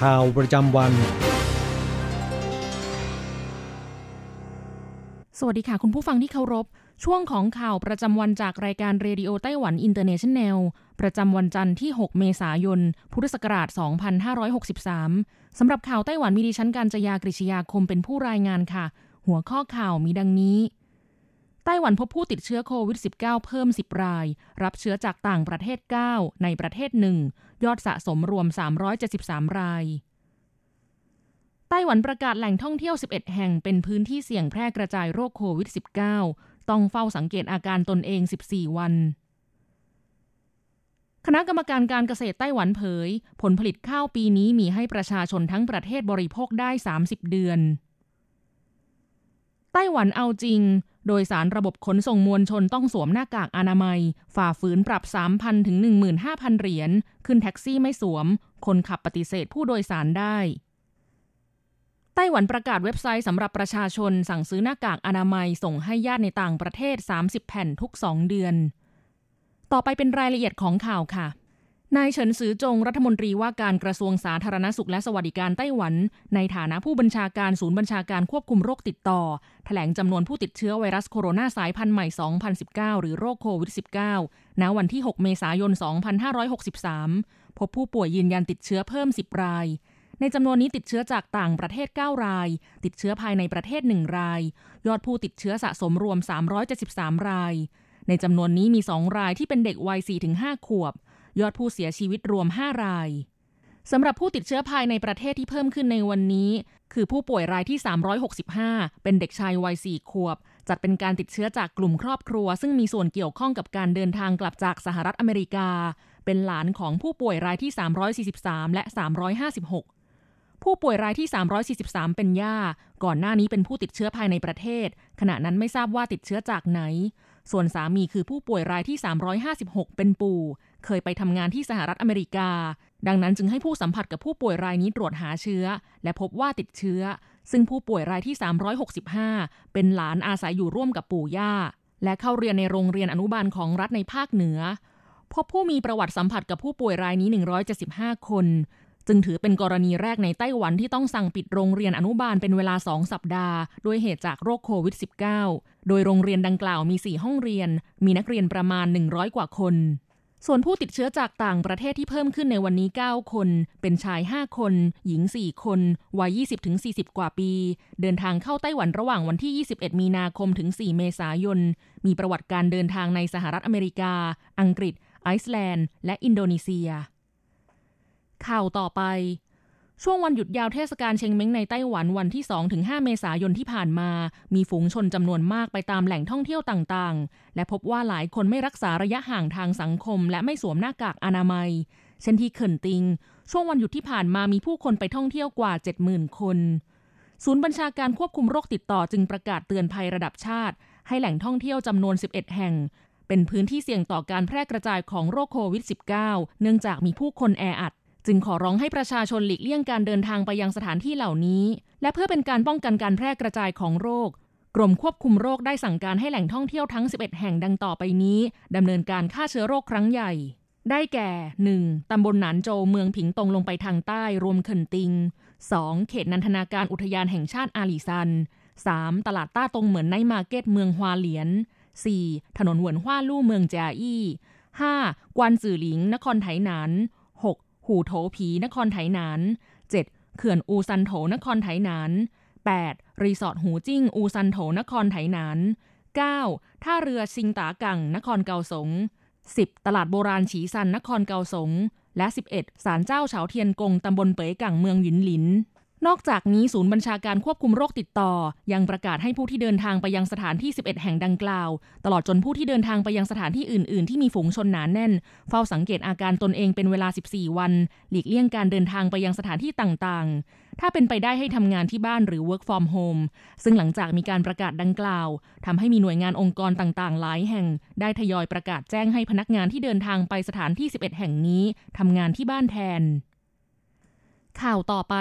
ข่าวประจำวัน สวัสดีค่ะ คุณผู้ฟังที่เคารพ ช่วงของข่าวประจำวันจากรายการ Radio Taiwan International ประจำวันจันทร์ที่ 6 เมษายน พุทธศักราช 2563 สำหรับข่าวไต้หวันมีดิฉันการจยากริชยาคมเป็นผู้รายงานค่ะ หัวข้อข่าวมีดังนี้ ไต้หวันพบผู้ติดเชื้อโควิด -19 เพิ่ม 10 ราย รับเชื้อจากต่างประเทศ 9 ในประเทศ1ยอดสะสมรวม 373 ราย ไต้หวันประกาศแหล่งท่องเที่ยว 11 แห่งเป็นพื้นที่เสี่ยงแพร่กระจายโรคโควิด -19 ต้องเฝ้าสังเกตอาการตนเอง 14 วัน คณะกรรมการการเกษตรไต้หวันเผย ผลผลิตข้าวปีนี้มีให้ประชาชนทั้งประเทศบริโภคได้ 30 เดือน ไต้หวันเอาจริง โดยสารระบบขนส่งมวลชนต้องสวมหน้ากากอนามัย ฝ่าฝืนปรับ 3,000 ถึง 15,000 เหรียญ ขึ้นแท็กซี่ไม่สวม คนขับปฏิเสธผู้โดยสารได้ ไต้หวันประกาศเว็บไซต์สำหรับประชาชนสั่งซื้อหน้ากากอนามัยส่งให้ญาติในต่างประเทศ 30 แผ่นทุก 2 เดือน ต่อไปเป็นรายละเอียดของข่าวค่ะ นายเฉินซือจงรัฐมนตรีว่าการกระทรวงสาธารณสุขและสวัสดิการไต้หวัน ในฐานะผู้บัญชาการศูนย์บัญชาการควบคุมโรคติดต่อ แถลงจำนวนผู้ติดเชื้อไวรัสโคโรนาสายพันธุ์ใหม่ 2019 หรือโรคโควิด -19 ณ วันที่ 6 เมษายน 2563 พบผู้ป่วยยืนยันติดเชื้อเพิ่ม 10 ราย ในจำนวนนี้ติดเชื้อจากต่างประเทศ 9 ราย ติดเชื้อภายในประเทศ 1 ราย ยอดผู้ติดเชื้อสะสมรวม 373 ราย ในจำนวนนี้มี 2 รายที่เป็นเด็กวัย4-5 ขวบ ยอดผู้เสียชีวิตรวม 5 รายสำหรับผู้ติดเชื้อภายในประเทศที่เพิ่มขึ้นในวันนี้ คือผู้ป่วยรายที่ 365 เป็นเด็กชายวัย 4 ขวบ จัดเป็นการติดเชื้อจากกลุ่มครอบครัว ซึ่งมีส่วนเกี่ยวข้องกับการเดินทางกลับจากสหรัฐอเมริกา เป็นหลานของผู้ป่วยรายที่ 343 และ 356 ผู้ป่วยรายที่ 343 เป็นย่า ก่อนหน้านี้เป็นผู้ติดเชื้อภายในประเทศ ขณะนั้นไม่ทราบว่าติดเชื้อจากไหน ส่วนสามีคือผู้ป่วยรายที่ 356 เป็นปู่ เคยไปทำงานที่สหรัฐอเมริกา ดังนั้นจึงให้ผู้สัมผัสกับผู้ป่วยรายนี้ตรวจหาเชื้อ และพบว่าติดเชื้อ ซึ่งผู้ป่วยรายที่ 365 เป็นหลานอาศัยอยู่ร่วมกับปู่ย่า และเข้าเรียนในโรงเรียนอนุบาลของรัฐในภาคเหนือ พบผู้มีประวัติสัมผัสกับผู้ป่วยรายนี้ 175 คน จึงถือเป็นกรณีแรกในไต้หวันที่ต้องสั่งปิดโรงเรียนอนุบาลเป็นเวลา 2 สัปดาห์โดยเหตุจากโรคโควิด -19 โดยโรงเรียนดังกล่าวมี 4 ห้องเรียน มีนักเรียนประมาณ 100 กว่าคน ส่วนผู้ติดเชื้อจากต่างประเทศที่เพิ่มขึ้นในวันนี้ 9 คน เป็นชาย 5 คน หญิง 4 คน วัย 20-40 กว่าปี เดินทางเข้าไต้หวันระหว่างวันที่ 21 มีนาคมถึง 4 เมษายน มีประวัติการเดินทางในสหรัฐอเมริกา อังกฤษ ไอซ์แลนด์ และอินโดนีเซีย ข่าวต่อไป ช่วงวันหยุดยาวเทศกาลเชงเม้งในไต้หวันวันที่ 2-5 เมษายนที่ผ่านมา มีฝูงชนจำนวนมากไปตามแหล่งท่องเที่ยวต่างๆ และพบว่าหลายคนไม่รักษาระยะห่างทางสังคม และไม่สวมหน้ากากอนามัย เช่นที่เขินติง ช่วงวันหยุดที่ผ่านมามีผู้คนไปท่องเที่ยวกว่า 70,000 คน ศูนย์บัญชาการควบคุมโรคติดต่อจึงประกาศเตือนภัยระดับชาติ ให้แหล่งท่องเที่ยวจำนวน 11 แห่งเป็นพื้นที่เสี่ยงต่อการแพร่กระจายของโรคโควิด -19 เนื่องจากมีผู้คนแออัด จึงขอร้องให้ประชาชนหลีกเลี่ยงการเดินทางไปยังสถานที่เหล่านี้ และเพื่อเป็นการป้องกันการแพร่กระจายของโรค กรมควบคุมโรคได้สั่งการให้แหล่งท่องเที่ยวทั้ง 11 แห่งดังต่อไปนี้ดำเนินการฆ่าเชื้อโรคครั้งใหญ่ ได้แก่ 1. ตำบลหนานโจวเมืองผิงตงลงไปทางใต้รวมเขินติง 2. เขตนันทนาการอุทยานแห่งชาติอาลีซัน 3. ตลาดต้าตงเหมือน night market เมืองฮวาเหลียน 4. ถนนหวนฮวาลู่เมืองจอี้ 5. กวนจื่อหลิง นครไถหนาน หูโถผี นครไถหนาน 7. เขื่อนอูซันโถ นครไถหนาน 8. รีสอร์ทหูจิ้ง อูซันโถ นครไถหนาน 9. ท่าเรือซิงตากัง นครเกาสง 10. ตลาดโบราณฉีซัน นครเกาสง และ 11. ศาลเจ้าเฉาเทียนกง ตำบลเป๋ยกังเมืองหยินหลิน นอกจากนี้ศูนย์บัญชาการควบคุมโรคติดต่อ ยังประกาศให้ผู้ที่เดินทางไปยังสถานที่ 11 แห่งดังกล่าว ตลอดจนผู้ที่เดินทางไปยังสถานที่อื่น ๆ ที่มีฝูงชนหนานแน่น เฝ้าสังเกตอาการตนเองเป็นเวลา 14 วัน หลีกเลี่ยงการเดินทางไปยังสถานที่ต่าง ๆ ถ้าเป็นไปได้ให้ทำงานที่บ้านหรือ work from home ซึ่งหลังจากมีการประกาศดังกล่าวทำให้มีหน่วยงานองค์กรต่าง ๆ หลายแห่ง ได้ทยอยประกาศแจ้งให้พนักงานที่เดินทางไปสถานที่ 11 แห่งนี้ทำงานที่บ้านแทน ข่าวต่อไป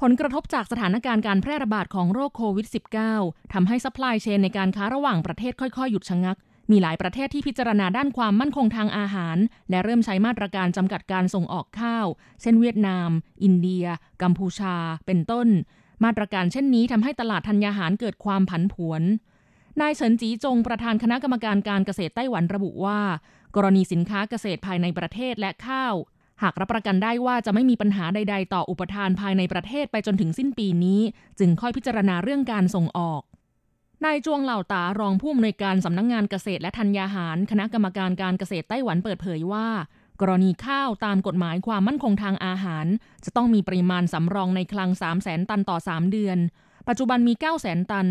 ผลกระทบจากสถานการณ์การแพร่ระบาดของโรคโควิด -19 ทำให้ supply chain ในการค้าระหว่างประเทศค่อยๆ หยุดชะงัก มีหลายประเทศที่พิจารณาด้านความมั่นคงทางอาหาร และเริ่มใช้มาตรการจำกัดการส่งออกข้าว เช่นเวียดนาม อินเดีย กัมพูชา เป็นต้น มาตรการเช่นนี้ทำให้ตลาดธัญญาหารเกิดความผันผวนนายเฉินจีจงประธานคณะกรรมการการเกษตรไต้หวันระบุว่า กรณีสินค้าเกษตรภายในประเทศและข้าว หากรับประกันได้ว่าจะไม่มีปัญหาใด ๆ ต่ออุปทานภายในประเทศไปจนถึงสิ้นปีนี้ จึงค่อยพิจารณาเรื่องการส่งออกนายจวงเหล่าตารองผู้อำนวยการสำนักงงานเกษตรและธัญญาหาร คณะกรรมการการเกษตรไต้หวันเปิดเผยว่า กรณีข้าวตามกฎหมายความมั่นคงทางอาหาร จะต้องมีปริมาณสำรองในคลัง 3 0 0แสนตันต่อ 3 เดือน ปัจจุบันมี 9 0 0แสนตัน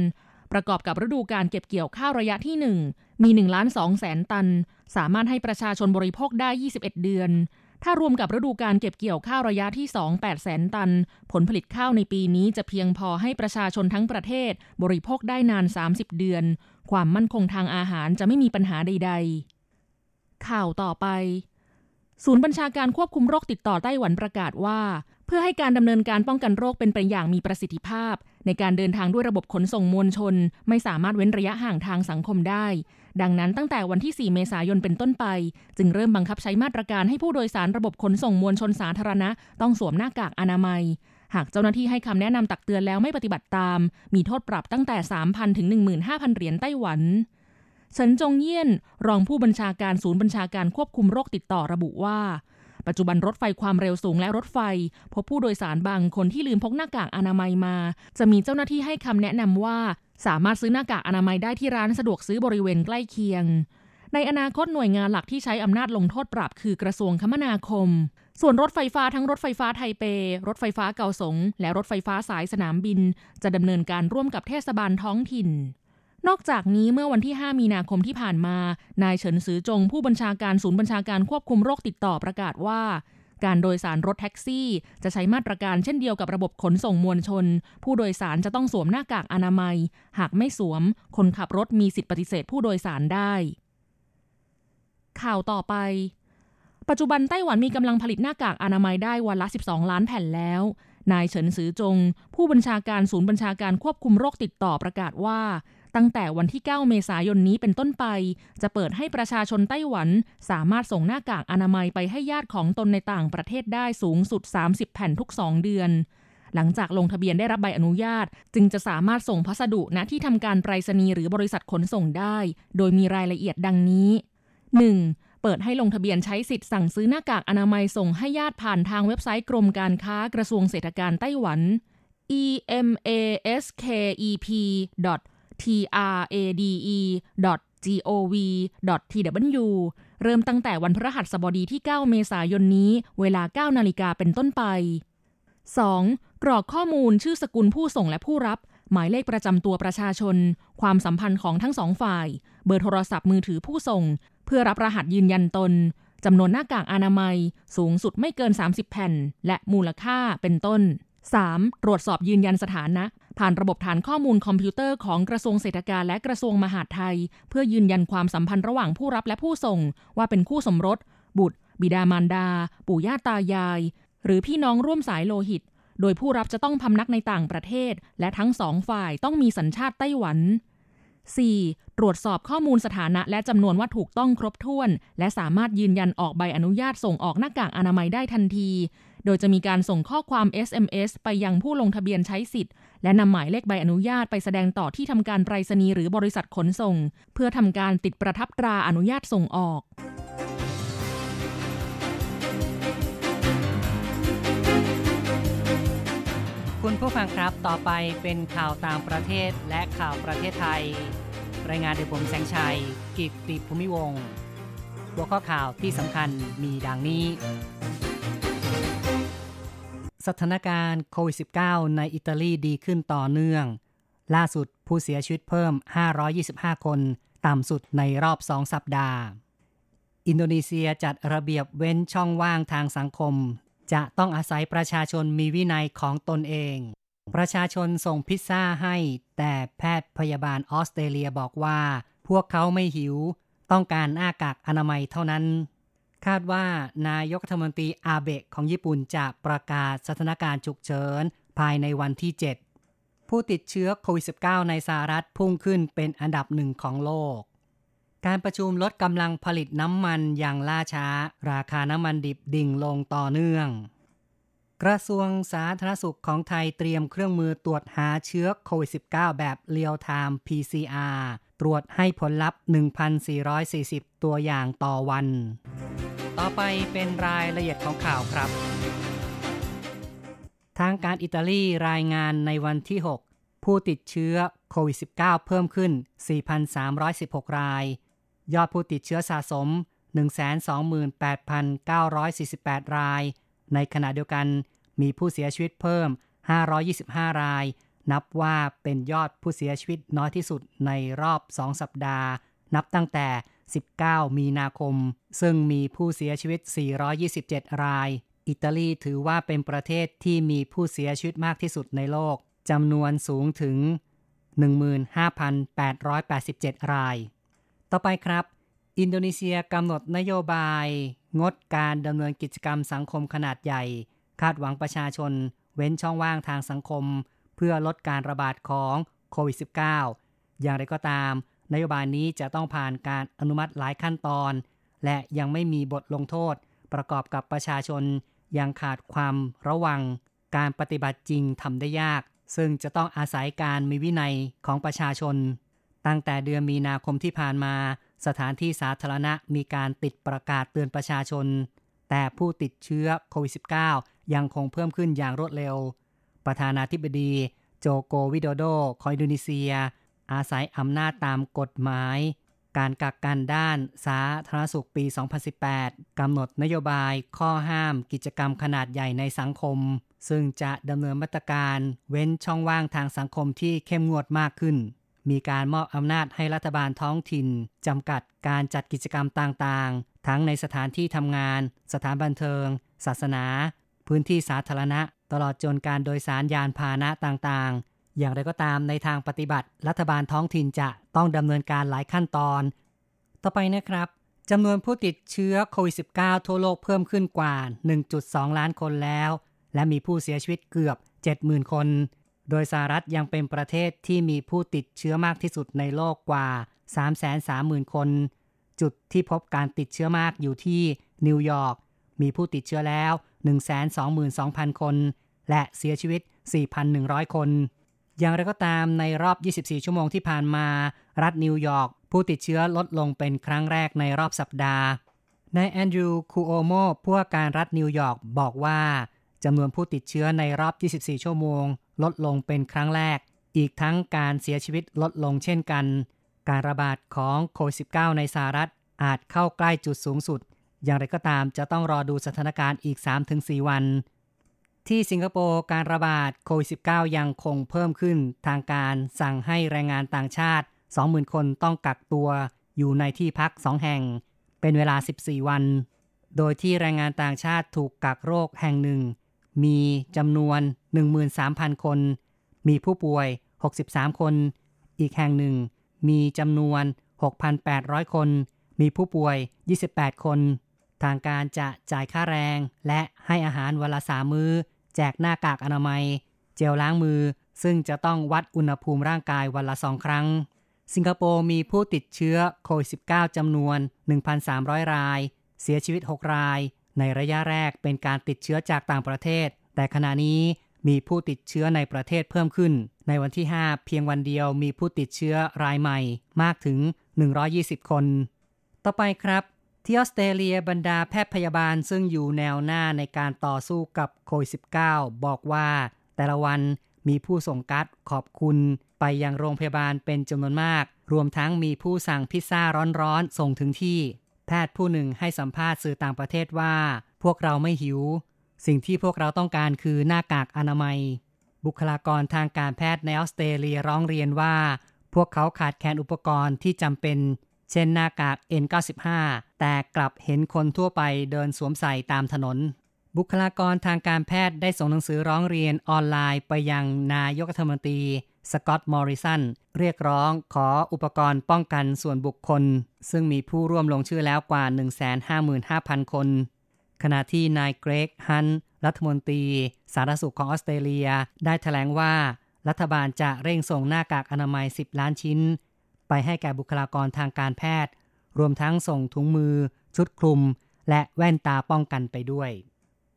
ประกอบกับฤดูการเก็บเกี่ยวข้าวระยะที่ 1 มี1ล้าน2แสนตัน สามารถให้ประชาชนบริโภคได้ 21 เดือน ถ้ารวมกับฤดูการเก็บเกี่ยวข้าวระยะที่ 2 8แสนตัน ผลผลิตข้าวในปีนี้จะเพียงพอให้ประชาชนทั้งประเทศ บริโภคได้นาน 30 เดือน ความมั่นคงทางอาหารจะไม่มีปัญหาใด ๆ ข่าวต่อไป ศูนย์บัญชาการควบคุมโรคติดต่อไต้หวันประกาศว่า เพื่อให้การดำเนินการป้องกันโรคเป็นไปอย่างมีประสิทธิภาพ ในการเดินทางด้วยระบบขนส่งมวลชน ไม่สามารถเว้นระยะห่างทางสังคมได้ ดังนั้นตั้งแต่วันที่ 4 เมษายนเป็นต้นไป จึงเริ่มบังคับใช้มาตรการให้ผู้โดยสารระบบขนส่งมวลชนสาธารณะ ต้องสวมหน้ากากอนามัย หากเจ้าหน้าที่ให้คำแนะนำตักเตือนแล้วไม่ปฏิบัติตาม มีโทษปรับตั้งแต่ 3,000 ถึง 15,000 เหรียญไต้หวันเฉินจงเยี่ยน รองผู้บัญชาการศูนย์บัญชาการควบคุมโรคติดต่อระบุว่า ปัจจุบันรถไฟความเร็วสูงและรถไฟ พบผู้โดยสารบางคนที่ลืมพกหน้ากากอนามัยมา จะมีเจ้าหน้าที่ให้คำแนะนำว่า สามารถซื้อหน้ากากอนามัยได้ที่ร้านสะดวกซื้อบริเวณใกล้เคียง ในอนาคตหน่วยงานหลักที่ใช้อำนาจลงโทษปรับคือกระทรวงคมนาคม ส่วนรถไฟฟ้าทั้งรถไฟฟ้าไทเป รถไฟฟ้าเกาสง และรถไฟฟ้าสายสนามบิน จะดำเนินการร่วมกับเทศบาลท้องถิ่นนอกจากนี้เมื่อวันที่ 5 มีนาคมที่ผ่านมา นายเฉินซือจงผู้บัญชาการศูนย์บัญชาการควบคุมโรคติดต่อประกาศว่า การโดยสารรถแท็กซี่ จะใช้มาตรการเช่นเดียวกับระบบขนส่งมวลชน ผู้โดยสารจะต้องสวมหน้ากากอนามัย หากไม่สวม คนขับรถมีสิทธิปฏิเสธผู้โดยสารได้ ข่าวต่อไปปัจจุบันไต้หวันมีกำลังผลิตหน้ากากอนามัยได้วันละ 12 ล้านแผ่นแล้ว นายเฉินซือจง ผู้บัญชาการศูนย์บัญชาการควบคุมโรคติดต่อประกาศว่า ตั้งแต่วันที่ 9 เมษายนนี้เป็นต้นไป จะเปิดให้ประชาชนไต้หวัน สามารถส่งหน้ากากอนามัยไปให้ญาติของตนในต่างประเทศได้สูงสุด 30 แผ่นทุก 2 เดือน หลังจากลงทะเบียนได้รับใบอนุญาต จึงจะสามารถส่งพัสดุณที่ทำการไปรษณีย์หรือบริษัทขนส่งได้ โดยมีรายละเอียดดังนี้ 1. เปิดให้ลงทะเบียนใช้สิทธิ์สั่งซื้อหน้ากากอนามัยส่งให้ญาติผ่านทางเว็บไซต์กรมการค้ากระทรวงเศรษฐการไต้หวัน emaskep trade.gov.tw เริ่มตั้งแต่วันพฤหัสบดีที่ 9 เมษายนนี้ เวลา 9 นาฬิกาเป็นต้นไป 2. กรอกข้อมูลชื่อสกุลผู้ส่งและผู้รับ หมายเลขประจำตัวประชาชน ความสัมพันธ์ของทั้งสองฝ่าย เบอร์โทรศัพท์มือถือผู้ส่ง เพื่อรับรหัสยืนยันตนจำนวนหน้ากากอนามัย สูงสุดไม่เกิน 30 แผ่น และมูลค่าเป็นต้น 3. ตรวจสอบยืนยันสถานะ ผ่านระบบฐานข้อมูลคอมพิวเตอร์ของกระทรวงเศรษฐการและกระทรวงมหาดไทย เพื่อยืนยันความสัมพันธ์ระหว่างผู้รับและผู้ส่ง ว่าเป็นคู่สมรส บุตร บิดามารดา ปู่ย่าตายาย หรือพี่น้องร่วมสายโลหิต โดยผู้รับจะต้องพำนักในต่างประเทศ และทั้งสองฝ่ายต้องมีสัญชาติไต้หวัน 4. ตรวจสอบข้อมูลสถานะและจำนวนว่าถูกต้องครบถ้วน และสามารถยืนยันออกใบอนุญาตส่งออกหน้ากากอนามัยได้ทันที โดยจะมีการส่งข้อความ SMS ไปยังผู้ลงทะเบียนใช้สิทธิ์ และนำหมายเลขใบอนุญาตไปแสดงต่อที่ทำการไปรษณีย์หรือบริษัทขนส่ง เพื่อทำการติดประทับตราอนุญาตส่งออกคุณผู้ฟังครับ ต่อไปเป็นข่าวตามประเทศและข่าวประเทศไทย รายงานโดยผมแสงชัย กิตติภูมิวงศ์หัวข้อข่าวที่สำคัญมีดังนี้ สถานการณ์โควิด -19 ในอิตาลีดีขึ้นต่อเนื่อง ล่าสุดผู้เสียชีวิตเพิ่ม 525 คน ต่ำสุดในรอบ 2 สัปดาห์ อินโดนีเซียจัดระเบียบเว้นช่องว่างทางสังคม จะต้องอาศัยประชาชนมีวินัยของตนเอง ประชาชนส่งพิซซ่าให้ แต่แพทย์พยาบาลออสเตรเลียบอกว่า พวกเขาไม่หิว ต้องการหน้ากากอนามัยเท่านั้น คาดว่านายกรัฐมนตรีอาเบะของญี่ปุ่นจะประกาศสถานการณ์ฉุกเฉินภายในวันที่ 7 ผู้ติดเชื้อโควิด -19 ในสหรัฐพุ่งขึ้นเป็นอันดับหนึ่งของโลก การประชุมลดกำลังผลิตน้ำมันอย่างล่าช้า ราคาน้ำมันดิบดิ่งลงต่อเนื่อง กระทรวงสาธารณสุขของไทยเตรียมเครื่องมือตรวจหาเชื้อโควิด -19 แบบเรียลไทม์ PCR ตรวจให้ผลลัพธ์ 1,440 ตัวอย่างต่อวัน ต่อไปเป็นรายละเอียดของข่าวครับ ทางการอิตาลีรายงานในวันที่ 6 ผู้ติดเชื้อโควิด -19 เพิ่มขึ้น 4,316 ราย ยอดผู้ติดเชื้อสะสม 128,948 ราย ในขณะเดียวกันมีผู้เสียชีวิตเพิ่ม 525 ราย นับว่าเป็นยอดผู้เสียชีวิตน้อยที่สุดในรอบ 2 สัปดาห์ นับตั้งแต่ 19 มีนาคม ซึ่งมีผู้เสียชีวิต 427 ราย อิตาลีถือว่าเป็นประเทศที่มีผู้เสียชีวิตมากที่สุดในโลกจำนวนสูงถึง 15,887 ราย ต่อไปครับ อินโดนีเซียกำหนดนโยบาย งดการดำเนินกิจกรรมสังคมขนาดใหญ่ คาดหวังประชาชน เว้นช่องว่างทางสังคม เพื่อลดการระบาดของโควิด -19 อย่างไรก็ตาม นโยบายนี้จะต้องผ่านการอนุมัติหลายขั้นตอน และยังไม่มีบทลงโทษ ประกอบกับประชาชน ยังขาดความระวัง การปฏิบัติจริงทำได้ยาก ซึ่งจะต้องอาศัยการมีวินัยของประชาชน ตั้งแต่เดือนมีนาคมที่ผ่านมา สถานที่สาธารณะมีการติดประกาศเตือนประชาชน แต่ผู้ติดเชื้อโควิด -19 ยังคงเพิ่มขึ้นอย่างรวดเร็ว ประธานาธิบดีโจโกวิโดโดของอินโดนีเซีย อาศัยอำนาจตามกฎหมาย การกักกันด้านสาธารณสุขปี 2018 กำหนดนโยบายข้อห้ามกิจกรรมขนาดใหญ่ในสังคม ซึ่งจะดำเนินมาตรการเว้นช่องว่างทางสังคมที่เข้มงวดมากขึ้น มีการมอบอำนาจให้รัฐบาลท้องถิ่นจำกัดการจัดกิจกรรมต่างๆ ทั้งในสถานที่ทำงาน สถานบันเทิง ศาสนา พื้นที่สาธารณะ ตลอดจนการโดยสารยานพาหนะต่างๆ อย่างไรก็ตามในทางปฏิบัติ รัฐบาลท้องถิ่นจะต้องดำเนินการหลายขั้นตอน ต่อไปนะครับจำนวนผู้ติดเชื้อโควิด -19 ทั่วโลกเพิ่มขึ้นกว่า 1.2 ล้านคนแล้ว และมีผู้เสียชีวิตเกือบ 70,000 คน โดยสหรัฐยังเป็นประเทศที่มีผู้ติดเชื้อมากที่สุดในโลกกว่า 330,000 คน จุดที่พบการติดเชื้อมากอยู่ที่นิวยอร์ก มีผู้ติดเชื้อแล้ว 122,000 คน และเสียชีวิต 4,100 คน อย่างไรก็ตามในรอบ 24 ชั่วโมงที่ผ่านมา รัฐนิวยอร์กผู้ติดเชื้อลดลงเป็นครั้งแรกในรอบสัปดาห์นายแอนดรูคูโอโมผู้ว่าการรัฐนิวยอร์กบอกว่าจำนวนผู้ติดเชื้อในรอบ 24 ชั่วโมง ลดลงเป็นครั้งแรก อีกทั้งการเสียชีวิตลดลงเช่นกัน การระบาดของโควิด -19 ในสหรัฐอาจเข้าใกล้จุดสูงสุด อย่างไรก็ตามจะต้องรอดูสถานการณ์อีก 3-4 วัน ที่สิงคโปร์การระบาดโควิด -19 ยังคงเพิ่มขึ้นทางการสั่งให้แรงงานต่างชาติ 20,000 คนต้องกักตัวอยู่ในที่พัก 2 แห่ง เป็นเวลา 14 วัน โดยที่แรงงานต่างชาติถูกกักโรคแห่งหนึ่ง มีจำนวน 13,000 คน มีผู้ป่วย 63 คน อีกแห่งหนึ่ง มีจำนวน 6,800 คน มีผู้ป่วย 28 คน ทางการจะจ่ายค่าแรง และให้อาหารวันละสามมือ้อ แจกหน้ากากอนามัย เจลล้างมือ ซึ่งจะต้องวัดอุณหภูมิร่างกายวันละสองครั้ง สิงคโปร์มีผู้ติดเชื้อโควิด -19 จำนวน 1,300 ราย เสียชีวิต 6 ราย ในระยะแรกเป็นการติดเชื้อจากต่างประเทศ แต่ขณะนี้มีผู้ติดเชื้อในประเทศเพิ่มขึ้น ในวันที่ 5 เพียงวันเดียวมีผู้ติดเชื้อรายใหม่มากถึง 120 คน ต่อไปครับ ที่ออสเตรเลียบรรดาแพทย์พยาบาลซึ่งอยู่แนวหน้าในการต่อสู้กับโควิด -19 บอกว่า แต่ละวันมีผู้ส่งการ์ดขอบคุณไปยังโรงพยาบาลเป็นจำนวนมาก รวมทั้งมีผู้สั่งพิซซ่าร้อนๆ ส่งถึงที่ แพทย์ผู้หนึ่งให้สัมภาษณ์สื่อต่างประเทศว่า พวกเราไม่หิว สิ่งที่พวกเราต้องการคือหน้ากากอนามัย บุคลากรทางการแพทย์ในออสเตรเลียร้องเรียนว่า พวกเขาขาดแคลนอุปกรณ์ที่จำเป็น เช่นหน้ากาก N95 แต่กลับเห็นคนทั่วไปเดินสวมใส่ตามถนน บุคลากรทางการแพทย์ได้ส่งหนังสือร้องเรียนออนไลน์ไปยังนายกรัฐมนตรีสกอตต์มอริสันเรียกร้องขออุปกรณ์ป้องกันส่วนบุคคล ซึ่งมีผู้ร่วมลงชื่อแล้วกว่า 155,000 คน ขณะที่นายเกรกฮันรัฐมนตรี สาธารณสุขของออสเตรเลีย ได้ถแถลงว่า รัฐบาลจะเร่งส่งหน้ากากอนามัย 10 ล้านชิ้น ไปให้แก่บุคลากรทางการแพทย์ รวมทั้งส่งถุงมือ ชุดคลุม และแว่นตาป้องกันไปด้วย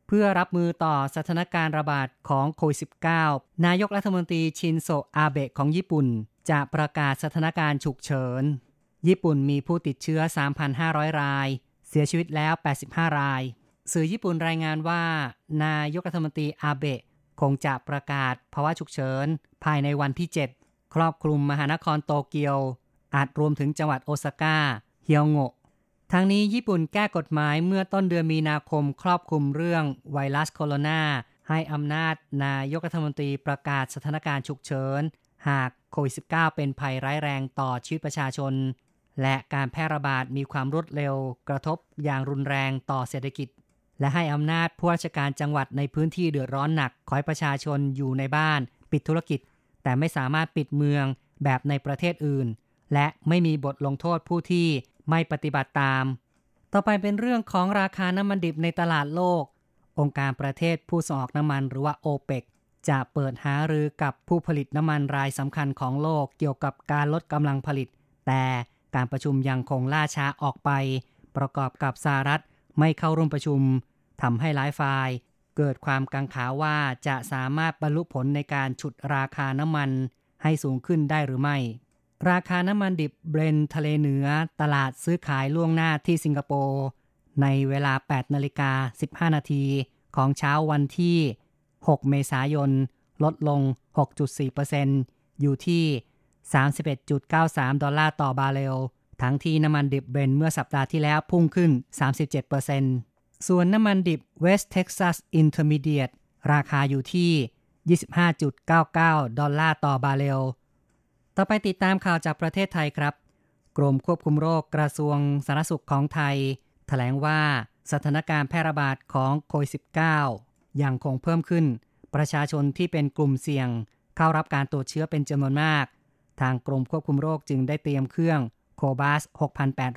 เพื่อรับมือต่อสถานการณ์ระบาดของโควิด -19 นายกรัฐมนตรีชินโซอาเบะของญี่ปุ่น จะประกาศสถานการณ์ฉุกเฉิน ญี่ปุ่นมีผู้ติดเชื้อ 3,500 ราย เสียชีวิตแล้ว 85 ราย สื่อญี่ปุ่นรายงานว่า นายกรัฐมนตรีอาเบะคงจะประกาศภาวะฉุกเฉิน ภายในวันที่ 7 ครอบคลุมมหานครโตเกียว อาจรวมถึงจังหวัดโอซาก้า เฮียวโงะทางนี้ญี่ปุ่นแก้กฎหมายเมื่อต้นเดือนมีนาคมครอบคลุมเรื่องไวรัสโคโรนา ให้อำนาจนายกรัฐมนตรีประกาศสถานการณ์ฉุกเฉิน หากโควิด -19 เป็นภัยร้ายแรงต่อชีวิตประชาชน และการแพร่ระบาดมีความรวดเร็ว กระทบอย่างรุนแรงต่อเศรษฐกิจ และให้อำนาจผู้ราชการจังหวัดในพื้นที่เดือดร้อนหนัก ขอให้ประชาชนอยู่ในบ้าน ปิดธุรกิจ แต่ไม่สามารถปิดเมืองแบบในประเทศอื่น และไม่มีบทลงโทษผู้ที่ไม่ปฏิบัติตาม ต่อไปเป็นเรื่องของราคาน้ำมันดิบในตลาดโลก องค์การประเทศผู้ส่งออกน้ำมันหรือว่าโอเปกจะเปิดหารือกับผู้ผลิตน้ำมันรายสำคัญของโลกเกี่ยวกับการลดกำลังผลิต แต่การประชุมยังคงล่าช้าออกไป ประกอบกับสหรัฐไม่เข้าร่วมประชุมทำให้หลายฝ่ายเกิดความกังขาว่าจะสามารถบรรลุผลในการฉุดราคาน้ำมันให้สูงขึ้นได้หรือไม่ ราคาน้ำมันดิบเบรนท์ทะเลเหนือตลาดซื้อขายล่วงหน้าที่สิงคโปร์ในเวลา 8นาฬิกา15 นาทีของเช้าวันที่ 6 เมษายน ลดลง 6.4%อยู่ที่ 31.93 ดอลลาร์ต่อบาร์เรล ทั้งที่น้ำมันดิบเบรนท์เมื่อสัปดาห์ที่แล้วพุ่งขึ้น 37%ส่วนน้ำมันดิบ West Texas Intermediate ราคาอยู่ที่ 25.99 ดอลลาร์ต่อบาร์เรล ต่อไปติดตามข่าวจากประเทศไทยครับ กรมควบคุมโรคกระทรวงสาธารณสุขของไทยแถลงว่าสถานการณ์แพร่ระบาดของโควิด -19 ยังคงเพิ่มขึ้น ประชาชนที่เป็นกลุ่มเสี่ยง เข้ารับการตรวจเชื้อเป็นจำนวนมาก ทางกรมควบคุมโรคจึงได้เตรียมเครื่องโคบาส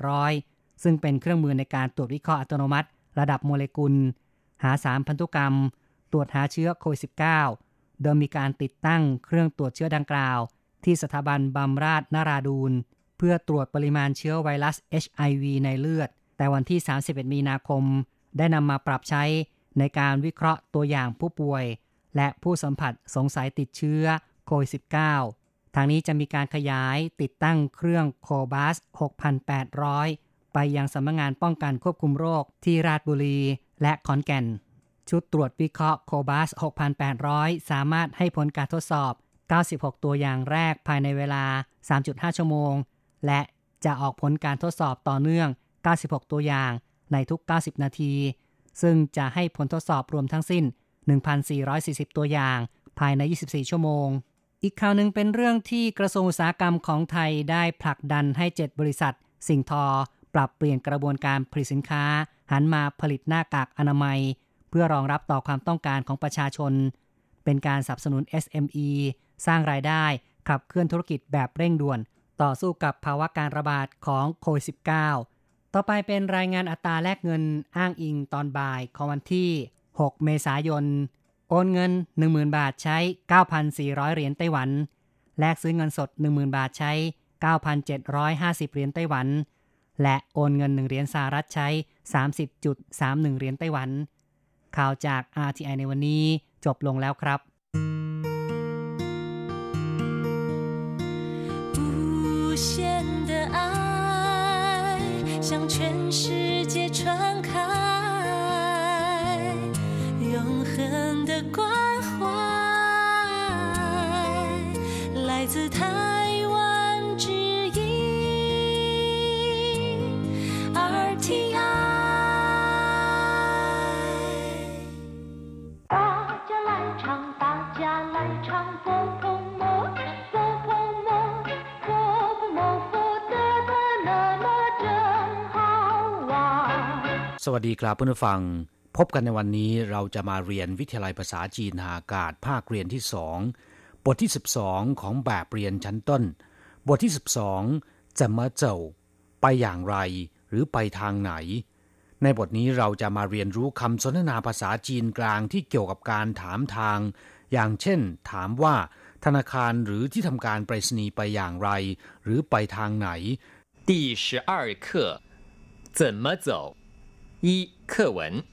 6,800 ซึ่งเป็นเครื่องมือในการตรวจวิเคราะห์อัตโนมัติ ระดับโมเลกุล หาสารพันธุกรรม ตรวจหาเชื้อโควิด -19 โดยมีการติดตั้งเครื่องตรวจเชื้อดังกล่าว ที่สถาบันบำราศนาราดูน เพื่อตรวจปริมาณเชื้อไวรัส HIV ในเลือด แต่วันที่ 31 มีนาคม ได้นำมาปรับใช้ในการวิเคราะห์ตัวอย่างผู้ป่วย และผู้สัมผัสสงสัยติดเชื้อโควิด -19 ทางนี้จะมีการขยายติดตั้งเครื่องโคบาส6,800 ไปยังสำนักงงานป้องกันควบคุมโรคที่ราชบุรีและขอนแก่น ชุดตรวจวิเคราะห์โคบาส6,800 สามารถให้ผลการทดสอบ 96 ตัวอย่างแรกภายในเวลา 3.5 ชั่วโมง และจะออกผลการทดสอบต่อเนื่อง 96 ตัวอย่างในทุก 90 นาที ซึ่งจะให้ผลทดสอบรวมทั้งสิ้น 1,440 ตัวอย่างภายใน 24 ชั่วโมง อีกข่าวหนึ่งเป็นเรื่องที่กระทรวงอุตสาหกรรมของไทยได้ผลักดันให้ 7 บริษัท สิ่งทอ ปรับเปลี่ยนกระบวนการผลิตสินค้า หันมาผลิตหน้ากากอนามัย เพื่อรองรับต่อความต้องการของประชาชน เป็นการสนับสนุน SME สร้างรายได้ ขับเคลื่อนธุรกิจแบบเร่งด่วน ต่อสู้กับภาวะการระบาดของโควิด -19 ต่อไปเป็นรายงานอัตราแลกเงินอ้างอิงตอนบ่ายของวันที่ 6 เมษายน โอนเงิน 10,000 บาทใช้ 9,400 เหรียญไต้หวัน แลกซื้อเงินสด 10,000 บาทใช้ 9,750 เหรียญไต้หวัน และโอนเงิน 1 เหรียญสหรัฐใช้ 30.31 เหรียญไต้หวัน ข่าวจาก RTI ในวันนี้จบลงแล้วครับ 是。 สวัสดีครับเพื่อนผู้ฟัง พบกันในวันนี้เราจะมาเรียนวิทยาลัยภาษาจีนหาอากาศภาคเรียนที่สองบทที่ 12 ของแบบเรียนชั้นต้น บทที่ 12จะมาเจ้าไปอย่างไร หรือไปทางไหน ในบทนี้เราจะมาเรียนรู้คำสนทนาภาษาจีนกลางที่เกี่ยวกับการถามทาง อย่างเช่น ถามว่า ธนาคารหรือที่ทำการไปรษณีย์ไปอย่างไร หรือไปทางไหน 第十二课怎么走？ 一课文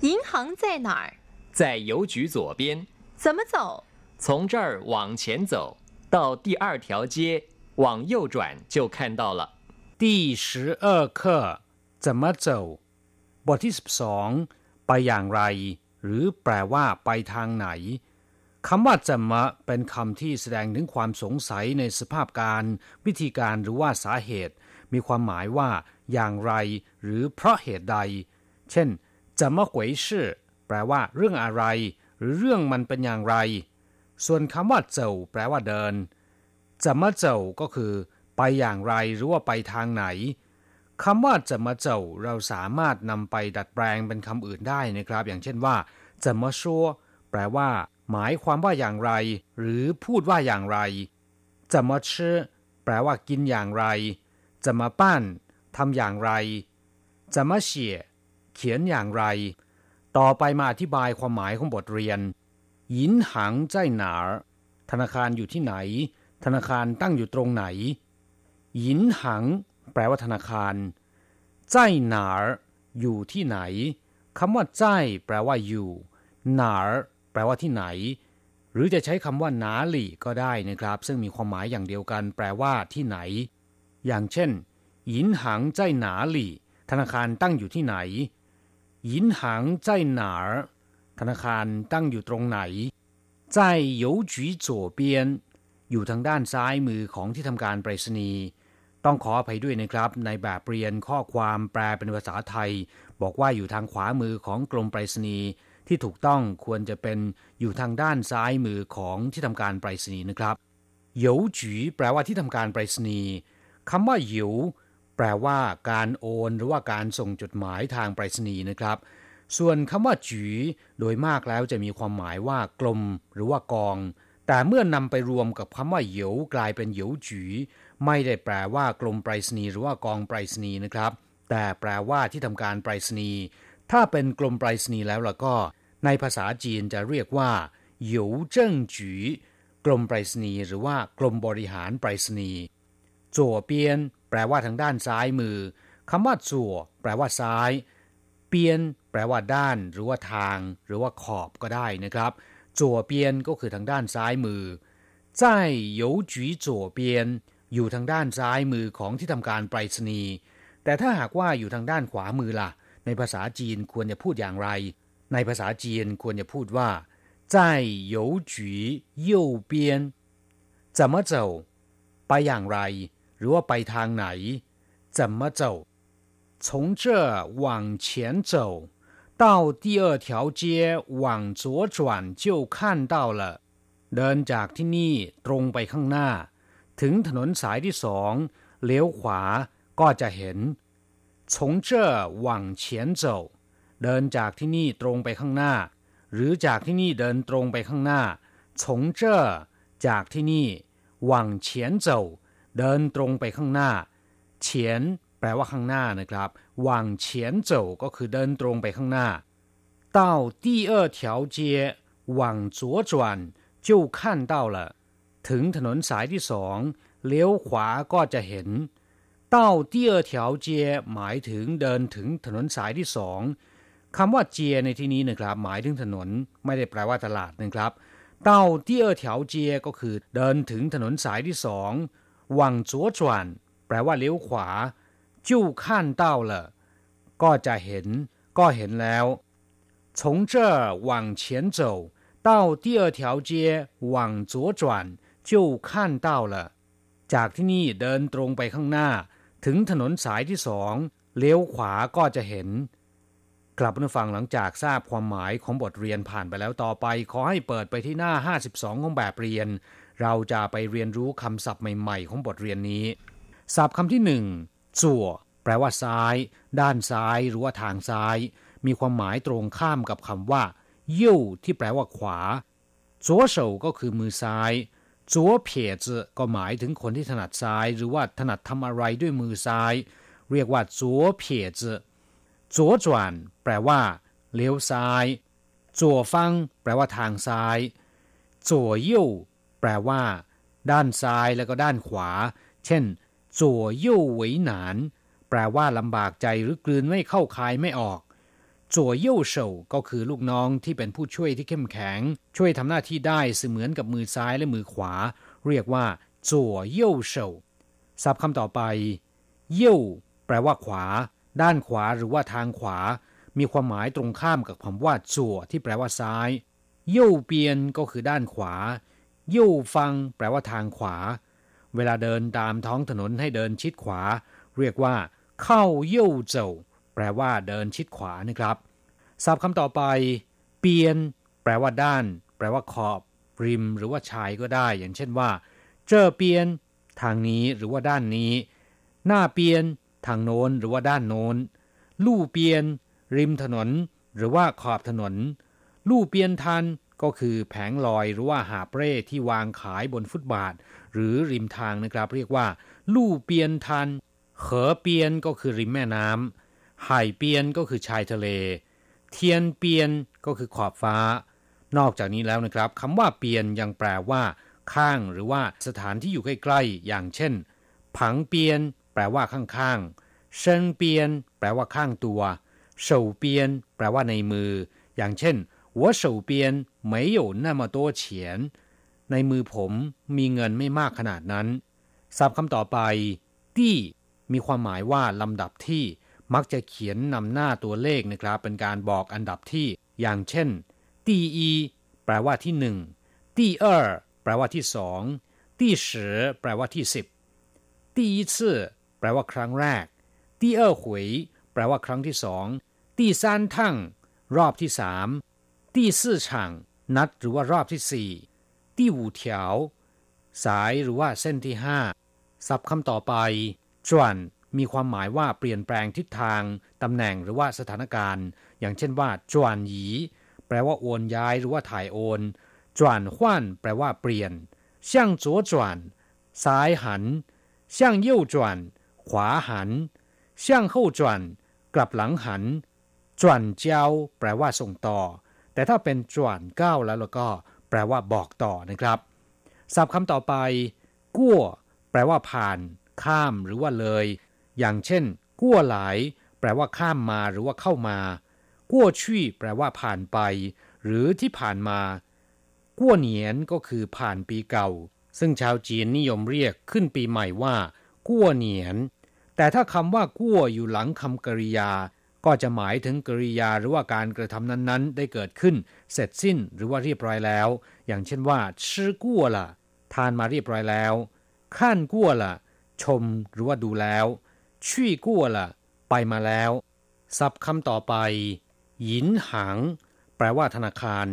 银行在哪儿？在邮局左边，怎么走？从这儿往前走到第二条街，往右转就看到了。第十二课怎么走บทที่ 12 ไปอย่างไร หรือแปลว่า ไปทางไหนคำว่าจะมะเป็นคำที่แสดงถึงความสงสัยในสภาพการ วิธีการหรือว่าสาเหตุ มีความหมายว่า อย่างไร หรือเพราะเหตุใด เช่นจะมะหวยชื่อแปลว่าเรื่องอะไร หรือเรื่องมันเป็นอย่างไร ส่วนคำว่าเจ้าแปลว่าเดินจะมาเจ้าก็คือ ไปอย่างไรหรือว่าไปทางไหนคำว่าจะมาเจ้าเราสามารถนำไปดัดแปลงเป็นคำอื่นได้นะครับ อย่างเช่นว่าจะมาชัวแปลว่า หมายความว่าอย่างไร หรือพูดว่าอย่างไรจะมาชื่อแปลว่ากินอย่างไรจะมาปั้น ทำอย่างไรจะมาเฉียเขียนอย่างไร ต่อไปมาอธิบายความหมายของบทเรียนหยินหังใจหนาธนาคารอยู่ที่ไหน ธนาคารตั้งอยู่ตรงไหนหยินหัง แปลว่าธนาคารใจหนาอยู่ที่ไหนคำว่าใจแปลว่าอยู่หนาแปลว่าที่ไหน หรือจะใช้คำว่าหนาหลี่ก็ได้นะครับ ซึ่งมีความหมายอย่างเดียวกัน แปลว่าที่ไหน อย่างเช่น ยินหัธนาคารตั้งอยู่ที่ไหน ยินหัธนาคารตั้งอยู่ตรงไหนใจโยจีโจเปียน อยู่ทางด้านซ้ายมือของที่ทำการไปรษณีย์ต้องขออภัยด้วยนะครับ ในแบบเรียนข้อความแปลเป็นภาษาไทย บอกว่าอยู่ทางขวามือของกรมไปรษณีย์ที่ถูกต้องควรจะเป็นอยู่ทางด้านซ้ายมือของที่ทำการไปรษณีย์นะครับเหยวจีแปลว่าที่ทำการไปรษณีย์คำว่าเหยว แปลว่าการโอน หรือว่าการส่งจดหมายทางไปรษณีย์นะครับ ส่วนคำว่าจีโดยมากแล้วจะมีความหมายว่ากลม หรือว่ากอง แต่เมื่อนำไปรวมกับคำว่าเหยวกลายเป็นเหยวจีไม่ได้แปลว่ากลมไปรษณีย์หรือว่ากองไปรษณีย์นะครับ แต่แปลว่าที่ทำการไปรษณีย์ถ้าเป็นกลมไปรษณีย์แล้วล่ะก็ ในภาษาจีนจะเรียกว่าเหยวเจิ้งจีกลมไปรษณีย์หรือว่ากลมบริหารไปรษณีย์จั่วเปียน ปลว่าทางด้านซ้ายมือคำว่าจั่วแปลว่าซ้าย เปียน แปลว่าด้าน หรือว่าทาง หรือว่าขอบก็ได้นะครับ จั่วเปียนก็คือทางด้านซ้ายมือ在邮局左边อยู่ทางด้านซ้ายมือของที่ทำการไปรษณีย์แต่ถ้าหากว่าอยู่ทางด้านขวามือล่ะ ในภาษาจีนควรจะพูดอย่างไร ในภาษาจีนควรจะพูดว่า在邮局右边怎么走ไปอย่างไร หรือว่าไปทางไหน怎么走从这往前走到第二条街往左转就看到了เดินจากที่นี่ตรงไปข้างหน้า ถึงถนนสายที่สองเลี้ยวขวาก็จะเห็น从这往前走เดินจากที่นี่ตรงไปข้างหน้า หรือจากที่นี่เดินตรงไปข้างหน้า从这จากที่นี่往前走 เดินตรงไปข้างหน้าเฉียนแปลว่าข้างหน้านะครับ往前走ก็คือเดินตรงไปข้างหน้า到第二条街往左转就看到了ถึงถนนสายที่สองเลี้ยวขวาก็จะเห็น到第二条街หมายถึงเดินถึงถนนสายที่สองคำว่าเจียในที่นี้นะครับ หมายถึงถนนไม่ได้แปลว่าตลาดนะครับ到第二条街ก็คือเดินถึงถนนสายที่สอง 往左转แปลว่าเลี้ยวขวา就看到了ก็จะเห็น ก็เห็นแล้ว从这往前走到第二条街往左转 就看到了จากที่นี่เดินตรงไปข้างหน้า ถึงถนนสายที่สองเลี้ยวขวาก็จะเห็น กลับมาฟังหลังจากทราบความหมายของบทเรียนผ่านไปแล้วต่อไป ขอให้เปิดไปที่หน้า 52 ของแบบเรียน เราจะไปเรียนรู้คำศัพท์ใหม่ๆ ของบทเรียนนี้ ศัพท์คำที่หนึ่งจั่วแปลว่าซ้าย ด้านซ้าย หรือว่าทางซ้าย มีความหมายตรงข้ามกับคำว่ายิ่วที่แปลว่าขวาจัวเฉาก็คือมือซ้ายจัวเพียจก็หมายถึงคนที่ถนัดซ้าย หรือว่าถนัดทำอะไรด้วยมือซ้าย เรียกว่าจัวเพียจจัวจวนแปลว่า เลี้ยวซ้ายจัวฟังแปลว่าทางซ้ายจัวยิว แปลว่า ด้านซ้ายแล้วก็ด้านขวา เช่นจั่วยู่หวยหนาน แปลว่าลำบากใจหรือกลืนไม่เข้าคายไม่ออกจั่วยู่เฉาก็คือลูกน้องที่เป็นผู้ช่วยที่เข้มแข็ง ช่วยทำหน้าที่ได้เสมือนกับมือซ้ายและมือขวา เรียกว่าจั่วยู่เฉาศัพท์คำต่อไปยู่แปลว่าขวา ด้านขวาหรือว่าทางขวา มีความหมายตรงข้ามกับคำว่าจั่วที่แปลว่าซ้ายยู่เปียนก็คือด้านขวา ย่ฟังแปลว่าทางขวา เวลาเดินตามท้องถนนให้เดินชิดขวา เรียกว่า เข้าเย่เจ้าแปลว่าเดินชิดขวานะครับศัพท์คำต่อไป เปียน แปลว่าด้าน แปลว่าขอบ ริม หรือว่าชายก็ได้ อย่างเช่นว่า เจอเปียน ทางนี้หรือว่าด้านนี้ หน้าเปียน ทางโน้นหรือว่าด้านโน้น ลู่เปียน ริมถนน หรือว่าขอบถนน ลู่เปียนทัน ก็คือแผงลอยหรือว่าหาเปร่ที่วางขายบนฟุตบาท หรือริมทางนะครับ เรียกว่า ลู่เปียนทันเหอเปียนก็คือริมแม่น้ำไห่เปียนก็คือชายทะเล เทียนเปียนก็คือขอบฟ้า นอกจากนี้แล้วนะครับคำว่าเปียนยังแปลว่า ข้างหรือว่าสถานที่อยู่ใกล้ๆอย่างเช่น ผังเปียน แปลว่าข้างๆเชิงเปียน แปลว่าข้างตัวเฉาเปียน แปลว่าในมือ อย่างเช่น 我手边没有那么多钱ในมือผมมีเงินไม่มากขนาดนั้นศัพท์คำต่อไปตี้มีความหมายว่าลำดับที่มักจะเขียนนำหน้าตัวเลขนะครับ เป็นการบอกอันดับที่ อย่างเช่นตีอีแปลว่าที่หนึ่งตีเออแปลว่าที่สองตีสิแปลว่าที่สิบตี一次แปลว่าครั้งแรกตีเออหวยแปลว่าครั้งที่สองตีซานทั่งรอบที่สาม ที่สี่ช่างนัดหรือว่ารอบที่สี่ที่หูเถวสายหรือว่าเส้นที่ห้าศัพท์คำต่อไปจวนมีความหมายว่าเปลี่ยนแปลงทิศทาง ตำแหน่งหรือว่าสถานการณ์ อย่างเช่นว่าจวนหยีแปลว่าโอนย้ายหรือว่าถ่ายโอนจวนขวานแปลว่าเปลี่ยนช่าซ้ายหันช่ายขวาหันช่างเข้นกลับหลังหันจวนเจ้า แปลว่าส่งต่อ แต่ถ้าเป็นจวนเก้าแล้วแล้วก็แปลว่าบอกต่อนะครับศัพท์คำต่อไปกั้วแปลว่าผ่าน ข้ามหรือว่าเลย อย่างเช่นกั้วหลาย แปลว่าข้ามมาหรือว่าเข้ามากั้วชี่แปลว่าผ่านไป หรือที่ผ่านมากั้วเหนียนก็คือผ่านปีเก่า ซึ่งชาวจีนนิยมเรียกขึ้นปีใหม่ว่ากั้วเหนียน แต่ถ้าคำว่ากั้วอยู่หลังคำกริยา ก็จะหมายถึงกริยาหรือว่าการกระทำนั้นๆ ได้เกิดขึ้น เสร็จสิ้นหรือว่าเรียบร้อยแล้ว อย่างเช่นว่าชื่อกั้วละทานมาเรียบร้อยแล้วขั้นกั้วละชมหรือว่าดูแล้วชี่กั้วละไปมาแล้วศัพท์คำต่อไป หยินหังแปลว่าธนาคาร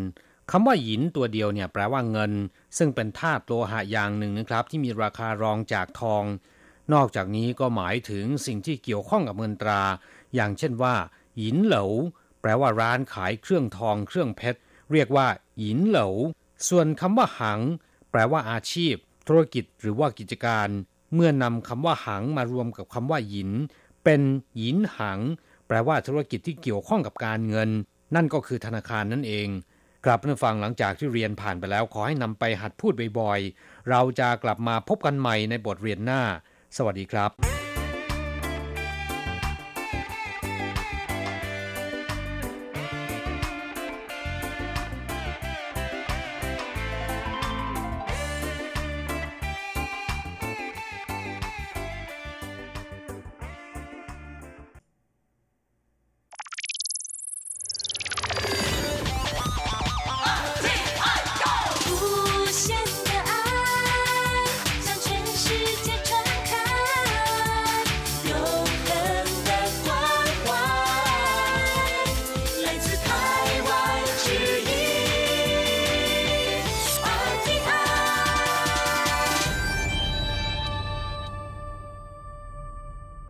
คำว่าหยินตัวเดียวเนี่ยแปลว่าเงิน ซึ่งเป็นธาตุโลหะอย่างหนึ่งนะครับ ที่มีราคารองจากทอง นอกจากนี้ก็หมายถึงสิ่งที่เกี่ยวข้องกับเงินตรา อย่างเช่นว่าหยินเหลาแปลว่าร้านขายเครื่องทองเครื่องเพชร เรียกว่าหยินเหลาส่วนคำว่าหัง แปลว่าอาชีพ ธุรกิจหรือว่ากิจการ เมื่อนำคำว่าหังมารวมกับคำว่าหยิน เป็นหยินหัง แปลว่าธุรกิจที่เกี่ยวข้องกับการเงิน นั่นก็คือธนาคารนั่นเองกลับมาฟังหลังจากที่เรียนผ่านไปแล้วขอให้นำไปหัดพูดบ่อยๆ เราจะกลับมาพบกันใหม่ในบทเรียนหน้า สวัสดีครับ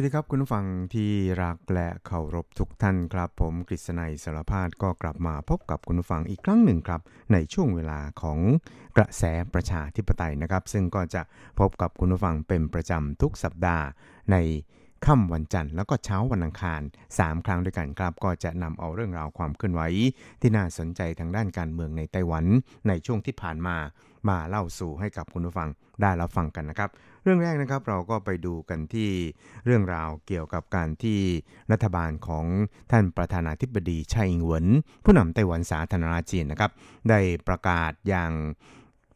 วัสดีครับคุณผู้ฟังที่รักและเคารพทุกท่านครับ ผมกฤษณัยสารพาดก็กลับมาพบกับคุณผู้ฟังอีกครั้งหนึ่งครับ ในช่วงเวลาของกระแสประชาธิปไตยนะครับ ซึ่งก็จะพบกับคุณผู้ฟังเป็นประจำทุกสัปดาห์ในค่ำวันจันทร์แล้วก็เช้าวันอังคาร 3 ครั้งด้วยกันครับ ก็จะนำเอาเรื่องราวความเคลื่อนไหวที่น่าสนใจทางด้านการเมืองในไต้หวันในช่วงที่ผ่านมามาเล่าสู่ให้กับคุณผู้ฟังได้รับฟังกันนะครับ รื่องแรกนะครับเราก็ไปดูกันที่เรื่องราวเกี่ยวกับการที่รัฐบาลของท่านประธานาธิบดีไช่อิงเหวินผู้นำไต้หวันสาธารณรัฐจีนนะครับ ได้ประกาศอย่าง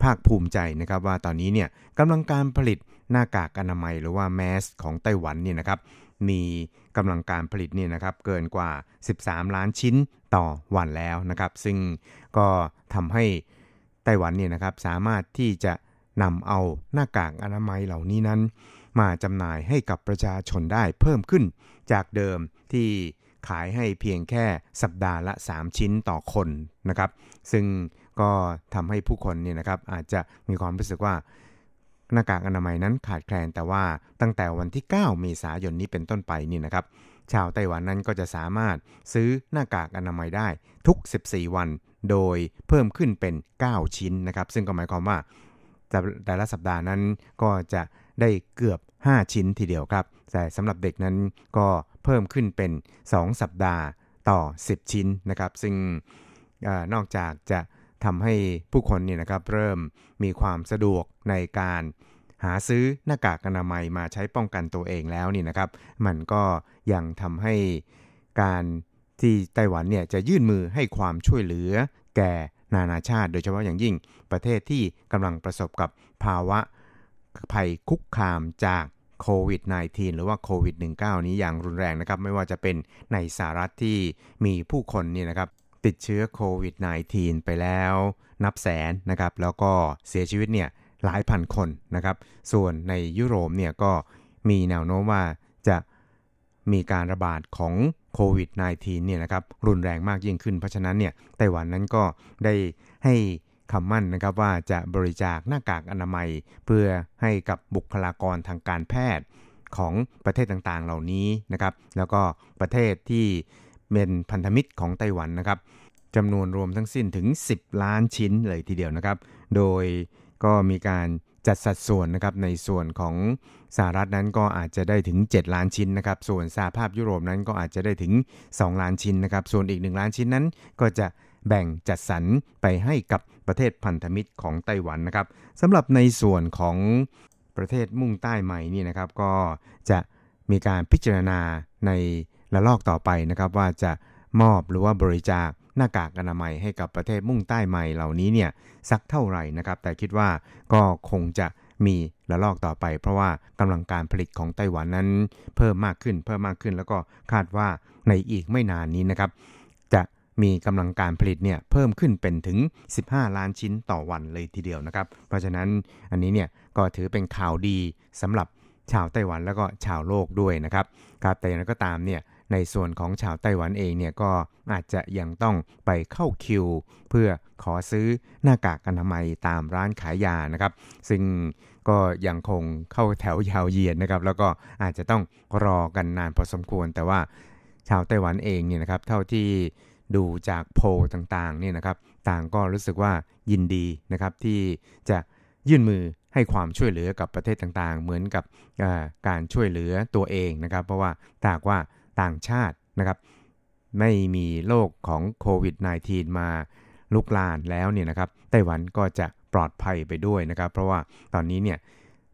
ภาคภูมิใจนะครับว่าตอนนี้เนี่ยกำลังการผลิตหน้ากากอนามัยหรือว่าแมสของไต้หวันเนี่ยนะครับมีกำลังการผลิตเนี่ยนะครับเกินกว่า 13 ล้านชิ้นต่อวันแล้วนะครับ ซึ่งก็ทำให้ไต้หวันเนี่ยนะครับสามารถที่จะ นำเอาหน้ากากอนามัยเหล่านี้นั้น มาจำหน่ายให้กับประชาชนได้เพิ่มขึ้น จากเดิมที่ขายให้เพียงแค่สัปดาห์ละ 3 ชิ้นต่อคนนะครับ ซึ่งก็ทำให้ผู้คนเนี่ยนะครับอาจจะมีความรู้สึกว่าหน้ากากอนามัยนั้นขาดแคลนแต่ว่าตั้งแต่วันที่ 9 เมษายนนี้เป็นต้นไปนี่นะครับ ชาวไต้หวันนั้นก็จะสามารถซื้อหน้ากากอนามัยได้ทุก 14 วัน โดยเพิ่มขึ้นเป็น 9 ชิ้นนะครับ ซึ่งก็หมายความว่า แต่ละสัปดาห์นั้นก็จะได้เกือบ 5 ชิ้นทีเดียวครับ แต่สำหรับเด็กนั้นก็เพิ่มขึ้นเป็น 2 สัปดาห์ต่อ 10 ชิ้นนะครับ ซึ่งอนอกจากจะทำให้ผู้คนเนี่ยนะครับเริ่มมีความสะดวกในการหาซื้อหน้ากากอนามัยมาใช้ป้องกันตัวเองแล้วนี่นะครับ มันก็ยังทำให้การที่ไต้หวันเนี่ยจะยื่นมือให้ความช่วยเหลือแก่ นานาชาติ โดยเฉพาะอย่างยิ่งประเทศที่กำลังประสบกับภาวะภัยคุกคามจากโควิด -19 หรือว่าโควิด -19 นี้อย่างรุนแรงนะครับ ไม่ว่าจะเป็นในสหรัฐที่มีผู้คนเนี่ยนะครับติดเชื้อโควิด -19 ไปแล้วนับแสนนะครับ แล้วก็เสียชีวิตเนี่ยหลายพันคนนะครับ ส่วนในยุโรปเนี่ยก็มีแนวโน้มว่าจะมีการระบาดของ โควิด -19 เนี่ยนะครับรุนแรงมากยิ่งขึ้น เพราะฉะนั้นเนี่ยไต้หวันนั้นก็ได้ให้คำมั่นนะครับว่าจะบริจาคหน้ากากอนามัย เพื่อให้กับบุคลากรทางการแพทย์ของประเทศต่างๆ เหล่านี้นะครับแล้วก็ประเทศที่เป็นพันธมิตรของไต้หวันนะครับจำนวนรวมทั้งสิ้นถึง 10 ล้านชิ้นเลยทีเดียวนะครับ โดยก็มีการ จัดสัดส่วนนะครับในส่วนของสหรัฐนั้นก็อาจจะได้ถึง 7 ล้านชิ้นนะครับ ส่วนสหภาพยุโรปนั้นก็อาจจะได้ถึง 2 ล้านชิ้นนะครับ ส่วนอีก 1 ล้านชิ้นนั้นก็จะแบ่งจัดสรรไปให้กับประเทศพันธมิตรของไต้หวันนะครับสำหรับในส่วนของประเทศมุ่งใต้ใหม่นี่นะครับ ก็จะมีการพิจารณาในระลอกต่อไปนะครับ ว่าจะมอบหรือว่าบริจาค หน้ากากอนามัยให้กับประเทศมุ่งใต้ใหม่เหล่านี้เนี่ยสักเท่าไหร่นะครับ แต่คิดว่าก็คงจะมีระลอกต่อไป เพราะว่ากำลังการผลิตของไต้หวันนั้น เพิ่มมากขึ้น เพิ่มมากขึ้น แล้วก็คาดว่าในอีกไม่นานนี้นะครับ จะมีกำลังการผลิตเนี่ยเพิ่มขึ้นเป็นถึง 15 ล้านชิ้นต่อวันเลยทีเดียวนะครับ เพราะฉะนั้นอันนี้เนี่ยก็ถือเป็นข่าวดีสำหรับชาวไต้หวันแล้วก็ชาวโลกด้วยนะครับครับแต่อย่างไรก็ตามเนี่ย ในส่วนของชาวไต้หวันเองเนี่ยก็อาจจะยังต้องไปเข้าคิว เพื่อขอซื้อหน้ากากอนามัยตามร้านขายยานะครับ ซึ่งก็ยังคงเข้าแถวยาวเหยียดนะครับ แล้วก็อาจจะต้องรอกันนานพอสมควร แต่ว่าชาวไต้หวันเองเนี่ยนะครับ เท่าที่ดูจากโพลต่างๆเนี่ยนะครับ ต่างก็รู้สึกว่ายินดีนะครับที่จะยื่นมือให้ความช่วยเหลือกับประเทศต่างๆ เหมือนกับการช่วยเหลือตัวเองนะครับ เพราะว่าถ้าว่า ต่างชาตินะครับ ไม่มีโรคของโควิด -19 มาลุกลานแล้วเนี่ยนะครับไต้หวันก็จะปลอดภัยไปด้วยนะครับ เพราะว่าตอนนี้เนี่ย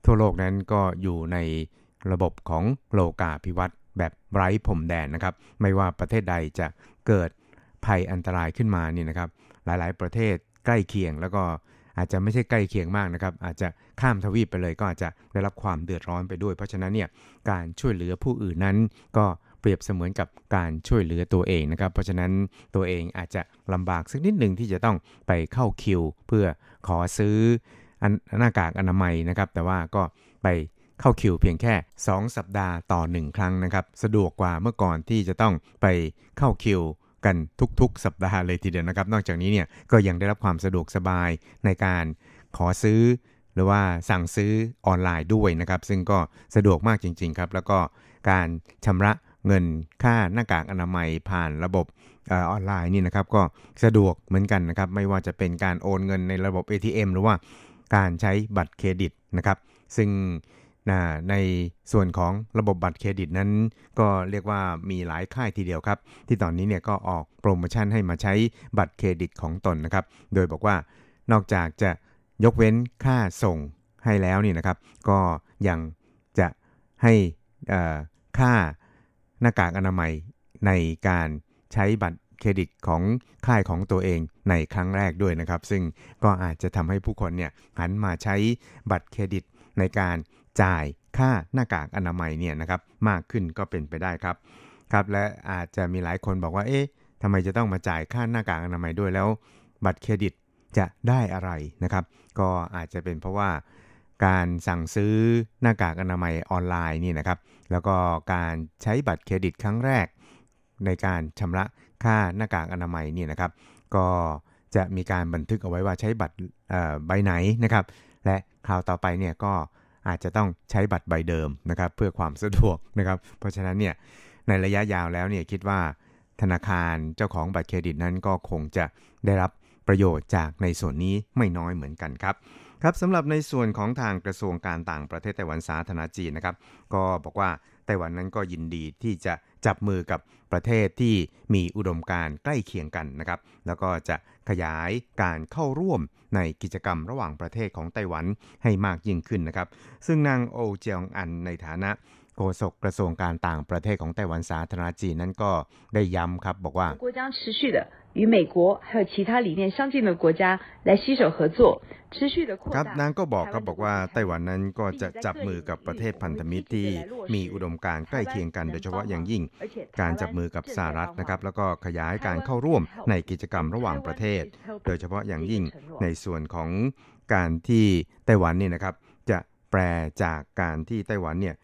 ทั่วโลกนั้นก็อยู่ในระบบของโลกาภิวัตน์แบบไร้ผมแดนนะครับ ไม่ว่าประเทศใดจะเกิดภัยอันตรายขึ้นมาเนี่ยนะครับ หลายๆ ประเทศใกล้เคียงแล้วก็อาจจะไม่ใช่ใกล้เคียงมากนะครับ อาจจะข้ามทวีปไปเลยก็อาจจะได้รับความเดือดร้อนไปด้วย เพราะฉะนั้นเนี่ยการช่วยเหลือผู้อื่นนั้นก็ เปรียบเสมือนกับการช่วยเหลือตัวเองนะครับ เพราะฉะนั้นตัวเองอาจจะลำบากสักนิดหนึ่งที่จะต้องไปเข้าคิว เพื่อขอซื้อหน้ากากอนามัยนะครับ แต่ว่าก็ไปเข้าคิวเพียงแค่ 2 สัปดาห์ต่อ 1 ครั้งนะครับ สะดวกกว่าเมื่อก่อนที่จะต้องไปเข้าคิวกันทุกๆ สัปดาห์เลยทีเดียวนะครับ นอกจากนี้เนี่ยก็ยังได้รับความสะดวกสบายในการขอซื้อ หรือว่าสั่งซื้อออนไลน์ด้วยนะครับ ซึ่งก็สะดวกมากจริง ๆ ครับ แล้วก็การชำระ เงินค่าหน้ากากอนามัยผ่านระบบออนไลน์นี่นะครับก็สะดวกเหมือนกันนะครับไม่ว่าจะเป็นการโอนเงินในระบบ ATM หรือว่าการใช้บัตรเครดิตนะครับซึ่งในส่วนของระบบบัตรเครดิตนั้น ก็เรียกว่ามีหลายค่ายทีเดียวครับ ที่ตอนนี้เนี่ยก็ออกโปรโมชั่นให้มาใช้บัตรเครดิตของตนนะครับ โดยบอกว่านอกจากจะยกเว้นค่าส่งให้แล้วนี่นะครับ ก็ยังจะให้ค่า หน้ากากอนามัยในการใช้บัตรเครดิตของค่ายของตัวเองในครั้งแรกด้วยนะครับ ซึ่งก็อาจจะทำให้ผู้คนเนี่ยหันมาใช้บัตรเครดิตในการจ่ายค่าหน้ากากอนามัยเนี่ยนะครับมากขึ้นก็เป็นไปได้ครับครับ และอาจจะมีหลายคนบอกว่าเอ๊ะทำไมจะต้องมาจ่ายค่าหน้ากากอนามัยด้วยแล้ว บัตรเครดิตจะได้อะไรนะครับ ก็อาจจะเป็นเพราะว่าการสั่งซื้อหน้ากากอนามัยออนไลน์นี่นะครับ แล้วก็การใช้บัตรเครดิตครั้งแรก ในการชำระค่าหน้ากากอนามัยนี่นะครับ ก็จะมีการบันทึกเอาไว้ว่าใช้บัตรใบไหนนะครับ และคราวต่อไปเนี่ยก็อาจจะต้องใช้บัตรใบเดิมนะครับ เพื่อความสะดวกนะครับ เพราะฉะนั้นเนี่ยในระยะยาวแล้วเนี่ยคิดว่าธนาคารเจ้าของบัตรเครดิตนั้นก็คงจะได้รับประโยชน์จากในส่วนนี้ไม่น้อยเหมือนกันครับ ครับสำหรับในส่วนของทางกระทรวงการต่างประเทศไต้หวันสาธารณจีนนะครับ ก็บอกว่าไต้หวันนั้นก็ยินดีที่จะจับมือกับประเทศที่มีอุดมการใกล้เคียงกันนะครับ แล้วก็จะขยายการเข้าร่วมในกิจกรรมระหว่างประเทศของไต้หวันให้มากยิ่งขึ้นนะครับ ซึ่งนางโอเจียงอันในฐานะ โฆษกกระทรวงการต่างประเทศของไต้หวันสาธารณจีนนั้นก็ได้ย้ำครับบอกว่าครับนางก็บอกครับบอกว่าไต้หวันนั้นก็จะจับมือกับประเทศพันธมิตรที่มีอุดมการใกล้เคียงกันโดยเฉพาะอย่างยิ่ง การจับมือกับสหรัฐนะครับแล้วก็ขยายการเข้าร่วมในกิจกรรมระหว่างประเทศ โดยเฉพาะอย่างยิ่งในส่วนของการที่ไต้หวันนี่นะครับจะแปลจากการที่ไต้หวันเนี่ย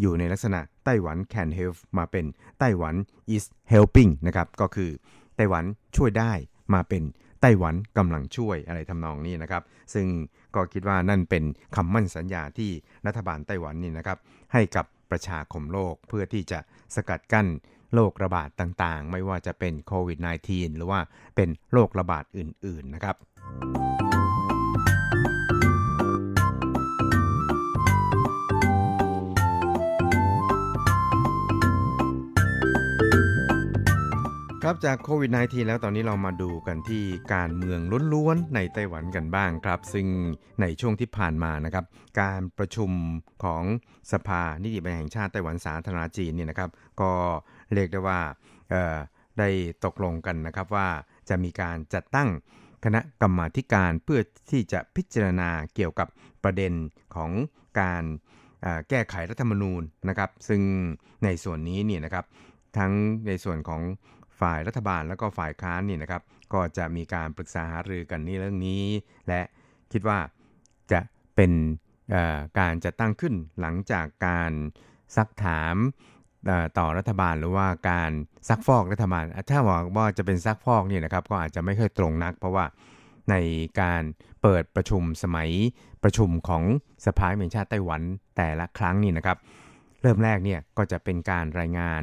อยู่ในลักษณะไต้หวัน can help มาเป็นไต้หวัน is helping นะครับ ก็คือไต้หวันช่วยได้มาเป็นไต้หวันกำลังช่วยอะไรทำนองนี้นะครับ ซึ่งก็คิดว่านั่นเป็นคำมั่นสัญญาที่รัฐบาลไต้หวันนี่นะครับ ให้กับประชาคมโลกเพื่อที่จะสกัดกั้นโรคระบาดต่างๆ ไม่ว่าจะเป็นโควิด -19 หรือว่าเป็นโรคระบาดอื่น ๆ นะครับ ครับจากโควิด -19 แล้วตอนนี้เรามาดูกันที่การเมืองล้วนๆในไต้หวันกันบ้างครับ ซึ่งในช่วงที่ผ่านมานะครับ การประชุมของสภานิติบัญญัติแห่งชาติไต้หวันสาธารณจีนเนี่ยนะครับ ก็เรียกได้ว่าได้ตกลงกันนะครับว่าจะมีการจัดตั้งคณะกรรมาการเพื่อที่จะพิจารณาเกี่ยวกับประเด็นของการแก้ไขรัฐธรรมนูญนะครับ ซึ่งในส่วนนี้เนี่ยนะครับทั้งในส่วนของ ฝ่ายรัฐบาลแล้วก็ฝ่ายค้านนี่นะครับ ก็จะมีการปรึกษาหารือกันนี่เรื่องนี้ และคิดว่าจะเป็นการจะตั้งขึ้นหลังจากการซักถามต่อรัฐบาลหรือว่าการซักฟอกรัฐบาล ถ้าบอกว่าจะเป็นซักฟอกนี่นะครับก็อาจจะไม่ค่อยตรงนัก เพราะว่าในการเปิดประชุมสมัยประชุมของสภาแห่งชาติไต้หวันแต่ละครั้งนี่นะครับ เริ่มแรกเนี่ยก็จะเป็นการรายงาน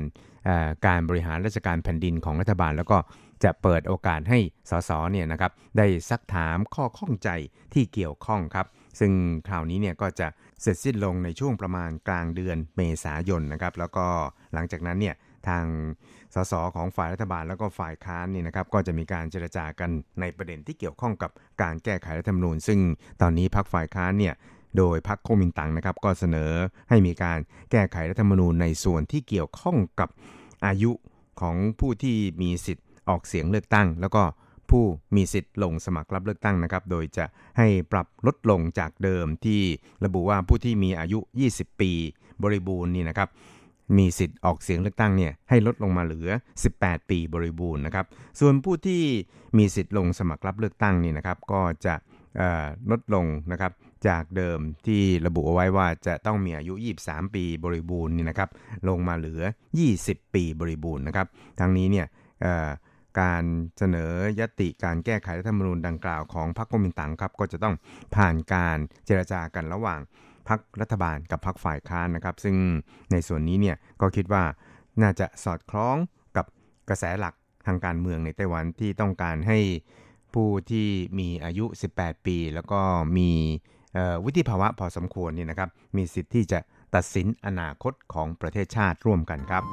การบริหารราชการแผ่นดินของรัฐบาล แล้วก็จะเปิดโอกาสให้สสเนี่ยนะครับได้ซักถามข้อข้องใจที่เกี่ยวข้องครับ ซึ่งคราวนี้เนี่ยก็จะเสร็จสิ้นลงในช่วงประมาณกลางเดือนเมษายนนะครับ แล้วก็หลังจากนั้นเนี่ยทางสสของฝ่ายรัฐบาลแล้วก็ฝ่ายค้านนี่นะครับก็จะมีการเจรจากันในประเด็นที่เกี่ยวข้องกับการแก้ไขรัฐธรรมนูญ ซึ่งตอนนี้พรรคฝ่ายค้านเนี่ย โดยพรรคโคมินตังนะครับก็เสนอให้มีการแก้ไขรัฐธรรมนูญในส่วนที่เกี่ยวข้องกับอายุของผู้ที่มีสิทธิ์ออกเสียงเลือกตั้ง แล้วก็ผู้มีสิทธิ์ลงสมัครรับเลือกตั้งนะครับ โดยจะให้ปรับลดลงจากเดิมที่ระบุว่าผู้ที่มีอายุ 20 ปีบริบูรณ์นี่นะครับ มีสิทธิ์ออกเสียงเลือกตั้งเนี่ยให้ลดลงมาเหลือ 18 ปีบริบูรณ์นะครับ ส่วนผู้ที่มีสิทธิ์ลงสมัครรับเลือกตั้งนี่นะครับ ก็จะลดลงนะครับ จากเดิมที่ระบุเอาไว้ว่าจะต้องมีอายุ 23 ปีบริบูรณ์นี่นะครับ ลงมาเหลือ 20 ปีบริบูรณ์นะครับ ทั้งนี้เนี่ยการเสนอยติการแก้ไขรัฐธรรมนูญดังกล่าวของพรรคกมินตังครับ ก็จะต้องผ่านการเจรจากันระหว่างพรรครัฐบาลกับพรรคฝ่ายค้านนะครับ ซึ่งในส่วนนี้เนี่ยก็คิดว่าน่าจะสอดคล้องกับกระแสหลักทางการเมืองในไต้หวันที่ต้องการให้ผู้ที่มีอายุ 18 ปี แล้วก็มี วิธีภาวะพอสมควรนี่นะครับ มีสิทธิ์ที่จะตัดสินอนาคตของประเทศชาติร่วมกันครับ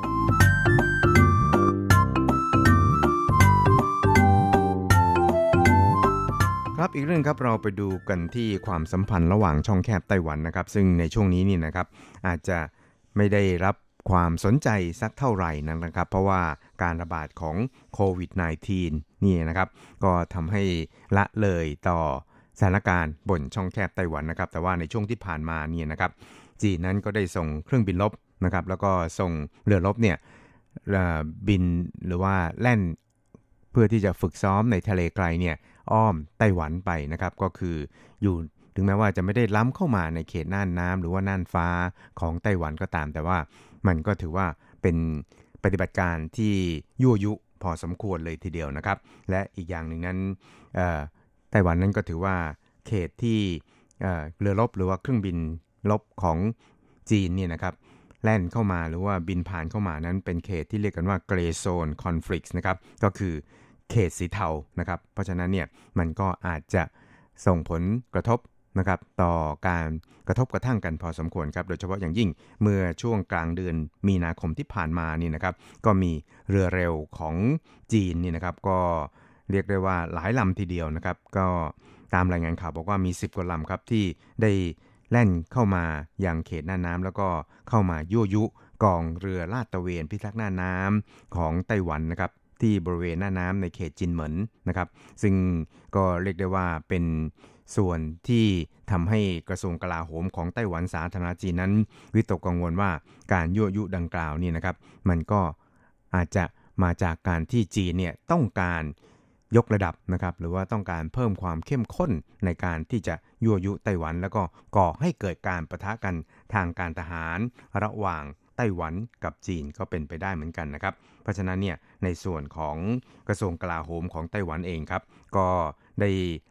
ครับอีกเรื่องครับเราไปดูกันที่ความสัมพันธ์ระหว่างช่องแคบไต้หวันนะครับ ซึ่งในช่วงนี้นี่นะครับ อาจจะไม่ได้รับความสนใจสักเท่าไหร่นะครับ เพราะว่าการระบาดของโควิด -19 นี่นะครับ ก็ทำให้ละเลยต่อ สถานการณ์บนช่องแคบไต้หวันนะครับ แต่ว่าในช่วงที่ผ่านมาเนี่ยนะครับ จีนนั้นก็ได้ส่งเครื่องบินลบนะครับ แล้วก็ส่งเรือลบเนี่ยบินหรือว่าแล่นเพื่อที่จะฝึกซ้อมในทะเลไกลเนี่ยอ้อมไต้หวันไปนะครับ ก็คืออยู่ถึงแม้ว่าจะไม่ได้ล้ำเข้ามาในเขตน่านน้ำหรือว่าน่านฟ้าของไต้หวันก็ตาม แต่ว่ามันก็ถือว่าเป็นปฏิบัติการที่ยั่วยุพอสมควรเลยทีเดียวนะครับ และอีกอย่างหนึ่งนั้น ไต้หวันนั้นก็ถือว่าเขตที่เรือรบหรือว่าเครื่องบินลบของจีนเนี่ยนะครับแล่นเข้ามาหรือว่าบินผ่านเข้ามานั้นเป็นเขตที่เรียกกันว่า Gray Zone Conflict นะครับก็คือเขตสีเทานะครับ เพราะฉะนั้นเนี่ยมันก็อาจจะส่งผลกระทบนะครับต่อการกระทบกระทั่งกันพอสมควรครับ โดยเฉพาะอย่างยิ่งเมื่อช่วงกลางเดือนมีนาคมที่ผ่านมานี่นะครับ ก็มีเรือเร็วของจีนนี่นะครับ ก็ เรียกได้ว่าหลายลำทีเดียวนะครับ ก็ตามรายงานข่าวบอกว่ามี 10 กว่าลำครับที่ได้แล่นเข้ามาอย่างเขตหน้าน้ำแล้วก็เข้ามายั่วยุกองเรือลาดตระเวนพิทักษ์หน้าน้ำของไต้หวันนะครับที่บริเวณหน้าน้ำในเขตจินเหมินนะครับ ซึ่งก็เรียกได้ว่าเป็นส่วนที่ทำให้กระทรวงกลาโหมของไต้หวันสาธารณจีนนั้น วิตกกังวลว่าการยั่วยุดังกล่าวนี่นะครับ มันก็อาจจะมาจากการที่จีนเนี่ยต้องการ ยกระดับนะครับหรือว่าต้องการเพิ่มความเข้มข้นในการที่จะยั่วยุไต้หวัน แล้วก็ก่อให้เกิดการประทะกันทางการทหาร ระหว่างไต้หวันกับจีนก็เป็นไปได้เหมือนกันนะครับ เพราะฉะนั้นเนี่ยในส่วนของกระทรวงกลาโหมของไต้หวันเองครับ ก็ได้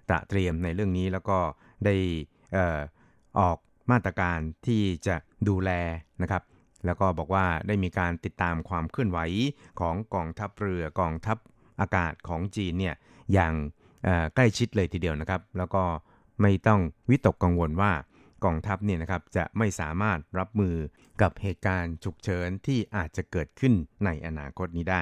ตระเตรียมในเรื่องนี้แล้วก็ได้ออออกมาตรการที่จะดูแลนะครับแล้วก็บอกว่าได้มีการติดตามความเคลื่อนไหวของกองทัพเรือกองทัพ อากาศของจีนเนี่ยอย่างใกล้ชิดเลยทีเดียวนะครับ แล้วก็ไม่ต้องวิตกกังวลว่ากองทัพเนี่ยนะครับจะไม่สามารถรับมือกับเหตุการณ์ฉุกเฉินที่อาจจะเกิดขึ้นในอนาคตนี้ได้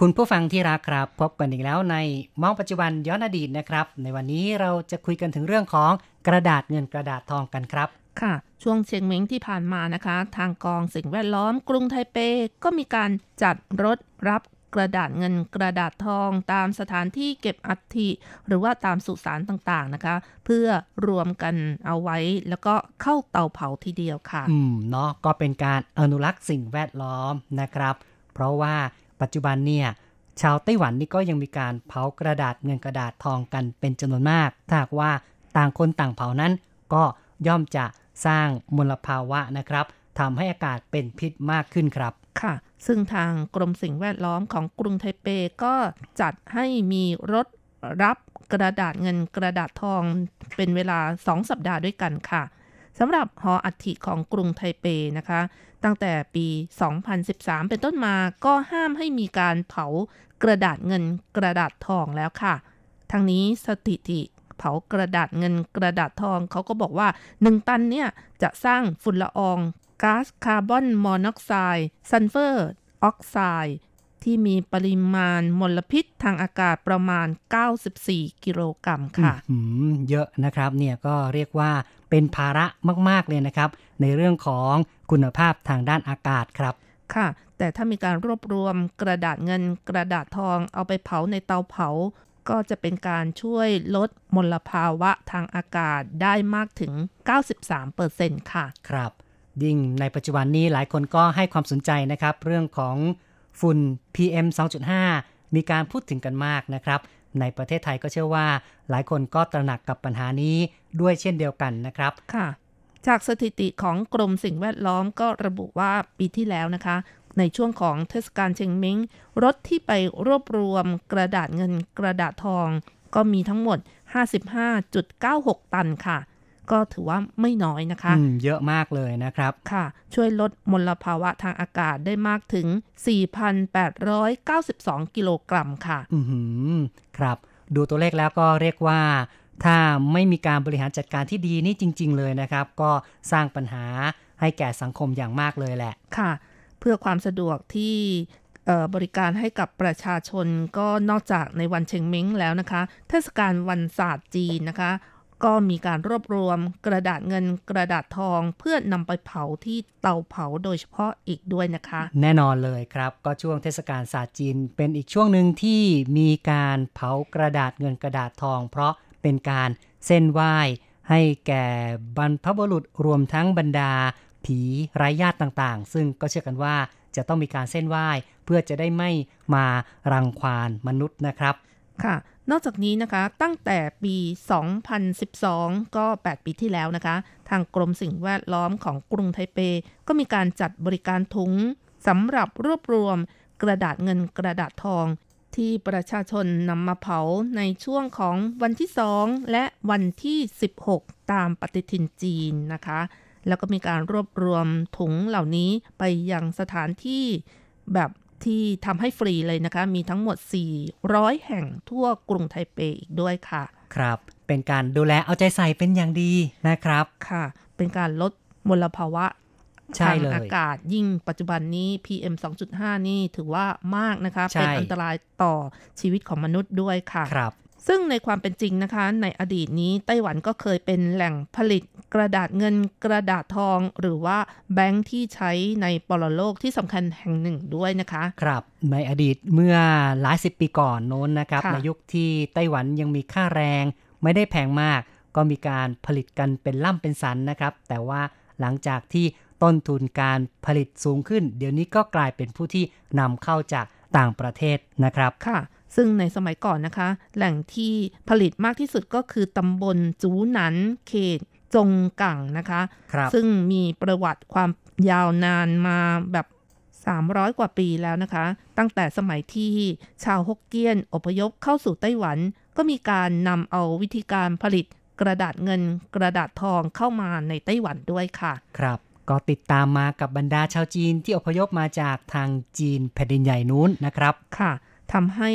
คุณผู้ฟังที่รักครับ พบกันอีกแล้วในมองปัจจุบันย้อนอดีตนะครับ ในวันนี้เราจะคุยกันถึงเรื่องของกระดาษเงินกระดาษทองกันครับ ค่ะ ช่วงเชียงเม้งที่ผ่านมานะคะ ทางกองสิ่งแวดล้อมกรุงไทเปก็มีการจัดรถรับกระดาษเงินกระดาษทองตามสถานที่เก็บอัฐิหรือว่าตามสุสานต่างๆนะคะ เพื่อรวมกันเอาไว้แล้วก็เข้าเตาเผาทีเดียวค่ะ อืมเนาะก็เป็นการอนุรักษ์สิ่งแวดล้อมนะครับ เพราะว่า ปัจจุบันเนี่ยชาวไต้หวันนี่ก็ยังมีการเผากระดาษเงินกระดาษทองกันเป็นจำนวนมาก ถ้าหากว่าต่างคนต่างเผานั้น ก็ย่อมจะสร้างมลภาวะนะครับทำให้อากาศเป็นพิษมากขึ้นครับค่ะ ซึ่งทางกรมสิ่งแวดล้อมของกรุงไทเปก็จัดให้มีรถรับกระดาษเงินกระดาษทองเป็นเวลา 2 สัปดาห์ด้วยกันค่ะสำหรับหออัฐิของกรุงไทเปนะคะ ตั้งแต่ปี 2013 เป็นต้นมาก็ห้ามให้มีการเผากระดาษเงินกระดาษทองแล้วค่ะ ทั้งนี้สถิติเผากระดาษเงินกระดาษทองเขาก็บอกว่า 1 ตันเนี่ยจะสร้างฝุ่นละอองก๊าซคาร์บอนมอนอกไซด์ซัลเฟอร์ออกไซด์ที่มีปริมาณมลพิษทางอากาศประมาณ 94 กิโลกรัมค่ะ เยอะนะครับเนี่ยก็เรียกว่าเป็นภาระมาก ๆ เลยนะครับ ในเรื่องของ คุณภาพทางด้านอากาศครับค่ะ แต่ถ้ามีการรวบรวมกระดาษเงินกระดาษทองเอาไปเผาในเตาเผา ก็จะเป็นการช่วยลดมลภาวะทางอากาศได้มากถึง 93%ค่ะ ครับ ยิ่งในปัจจุบันนี้หลายคนก็ให้ความสนใจนะครับ เรื่องของฝุ่น PM 2.5 มีการพูดถึงกันมากนะครับ ในประเทศไทยก็เชื่อว่า หลายคนก็ตระหนักกับปัญหานี้ด้วยเช่นเดียวกันนะครับ ค่ะ จากสถิติของกรมสิ่งแวดล้อมก็ระบุว่าปีที่แล้วนะคะ ในช่วงของเทศกาลเชงเม้งรถที่ไปรวบรวมกระดาษเงินกระดาษทอง ก็มีทั้งหมด 55.96 ตันค่ะ ก็ถือว่าไม่น้อยนะคะอืมเยอะมากเลยนะครับค่ะ ช่วยลดมลภาวะทางอากาศได้มากถึง 4,892 กิโลกรัมค่ะ อือหือครับ ดูตัวเลขแล้วก็เรียกว่า ถ้าไม่มีการบริหารจัดการที่ดีนี่จริง ๆ เลยนะครับ ก็สร้างปัญหาให้แก่สังคมอย่างมากเลยแหละค่ะ เพื่อความสะดวกที่เอ่อบริการให้กับประชาชนก็นอกจากในวันเชงเม้งแล้วนะคะ เทศกาลวันศาสตร์จีนนะคะ ก็มีการรวบรวมกระดาษเงินกระดาษทองเพื่อนำไปเผาที่เตาเผาโดยเฉพาะอีกด้วยนะคะ แน่นอนเลยครับ ก็ช่วงเทศกาลศาสตร์จีนเป็นอีกช่วงหนึ่งที่มีการเผากระดาษเงินกระดาษทอง เพราะ เป็นการเส้นไหว้ให้แก่บรรพบุรุษรวมทั้งบรรดา ผีไร้ญาติต่างๆ ซึ่งก็เชื่อกันว่าจะต้องมีการเส้นไหว้เพื่อจะได้ไม่มารังควานมนุษย์นะครับ ค่ะ นอกจากนี้นะคะตั้งแต่ปี 2012 ก็ 8 ปีที่แล้วนะคะ ทางกรมสิ่งแวดล้อมของกรุงไทเป ก็มีการจัดบริการถุงสำหรับรวบรวมกระดาษเงินกระดาษทอง ที่ประชาชนนำมาเผาในช่วงของวันที่ 2 และวันที่ 16 ตามปฏิทินจีนนะคะ แล้วก็มีการรวบรวมถุงเหล่านี้ไปยังสถานที่แบบที่ทำให้ฟรีเลยนะคะ มีทั้งหมด 400 แห่งทั่วกรุงไทเปอีกด้วยค่ะ ครับ เป็นการดูแลเอาใจใส่เป็นอย่างดีนะครับ ค่ะ เป็นการลดมลภาวะใช่ ทางเลยอากาศยิ่งปัจจุบันนี้ PM 2.5 นี่ถือว่ามากนะคะใช่เป็นอันตรายต่อชีวิตของมนุษย์ด้วยค่ะครับซึ่งในความเป็นจริงนะคะ ในอดีตนี้ไต้หวันก็เคยเป็นแหล่งผลิตกระดาษเงินกระดาษทอง หรือว่าแบงค์ที่ใช้ในปรโลกที่สำคัญแห่งหนึ่งด้วยนะคะ ครับในอดีตเมื่อหลายสิบปีก่อนโน้นนะครับค่ะในยุคที่ไต้หวันยังมีค่าแรง ไม่ได้แพงมาก ก็มีการผลิตกันเป็นล่ำเป็นสันนะครับ แต่ว่าหลังจากที่ ต้นทุนการผลิตสูงขึ้น เดี๋ยวนี้ก็กลายเป็นผู้ที่นำเข้าจากต่างประเทศนะครับค่ะ ซึ่งในสมัยก่อนนะคะ แหล่งที่ผลิตมากที่สุดก็คือตำบลจูหนันเขตจงกังนะคะครับซึ่งมีประวัติความยาวนานมาแบบ 300 กว่าปีแล้วนะคะ ตั้งแต่สมัยที่ชาวฮกเกี้ยนอพยพเข้าสู่ไต้หวัน ก็มีการนำเอาวิธีการผลิตกระดาษเงินกระดาษทองเข้ามาในไต้หวันด้วยค่ะ ครับ ก็ติดตามมากับบรรดาชาวจีนที่อพยพมาจากทางจีนแผ่นดินใหญ่นู้นนะครับค่ะทำให้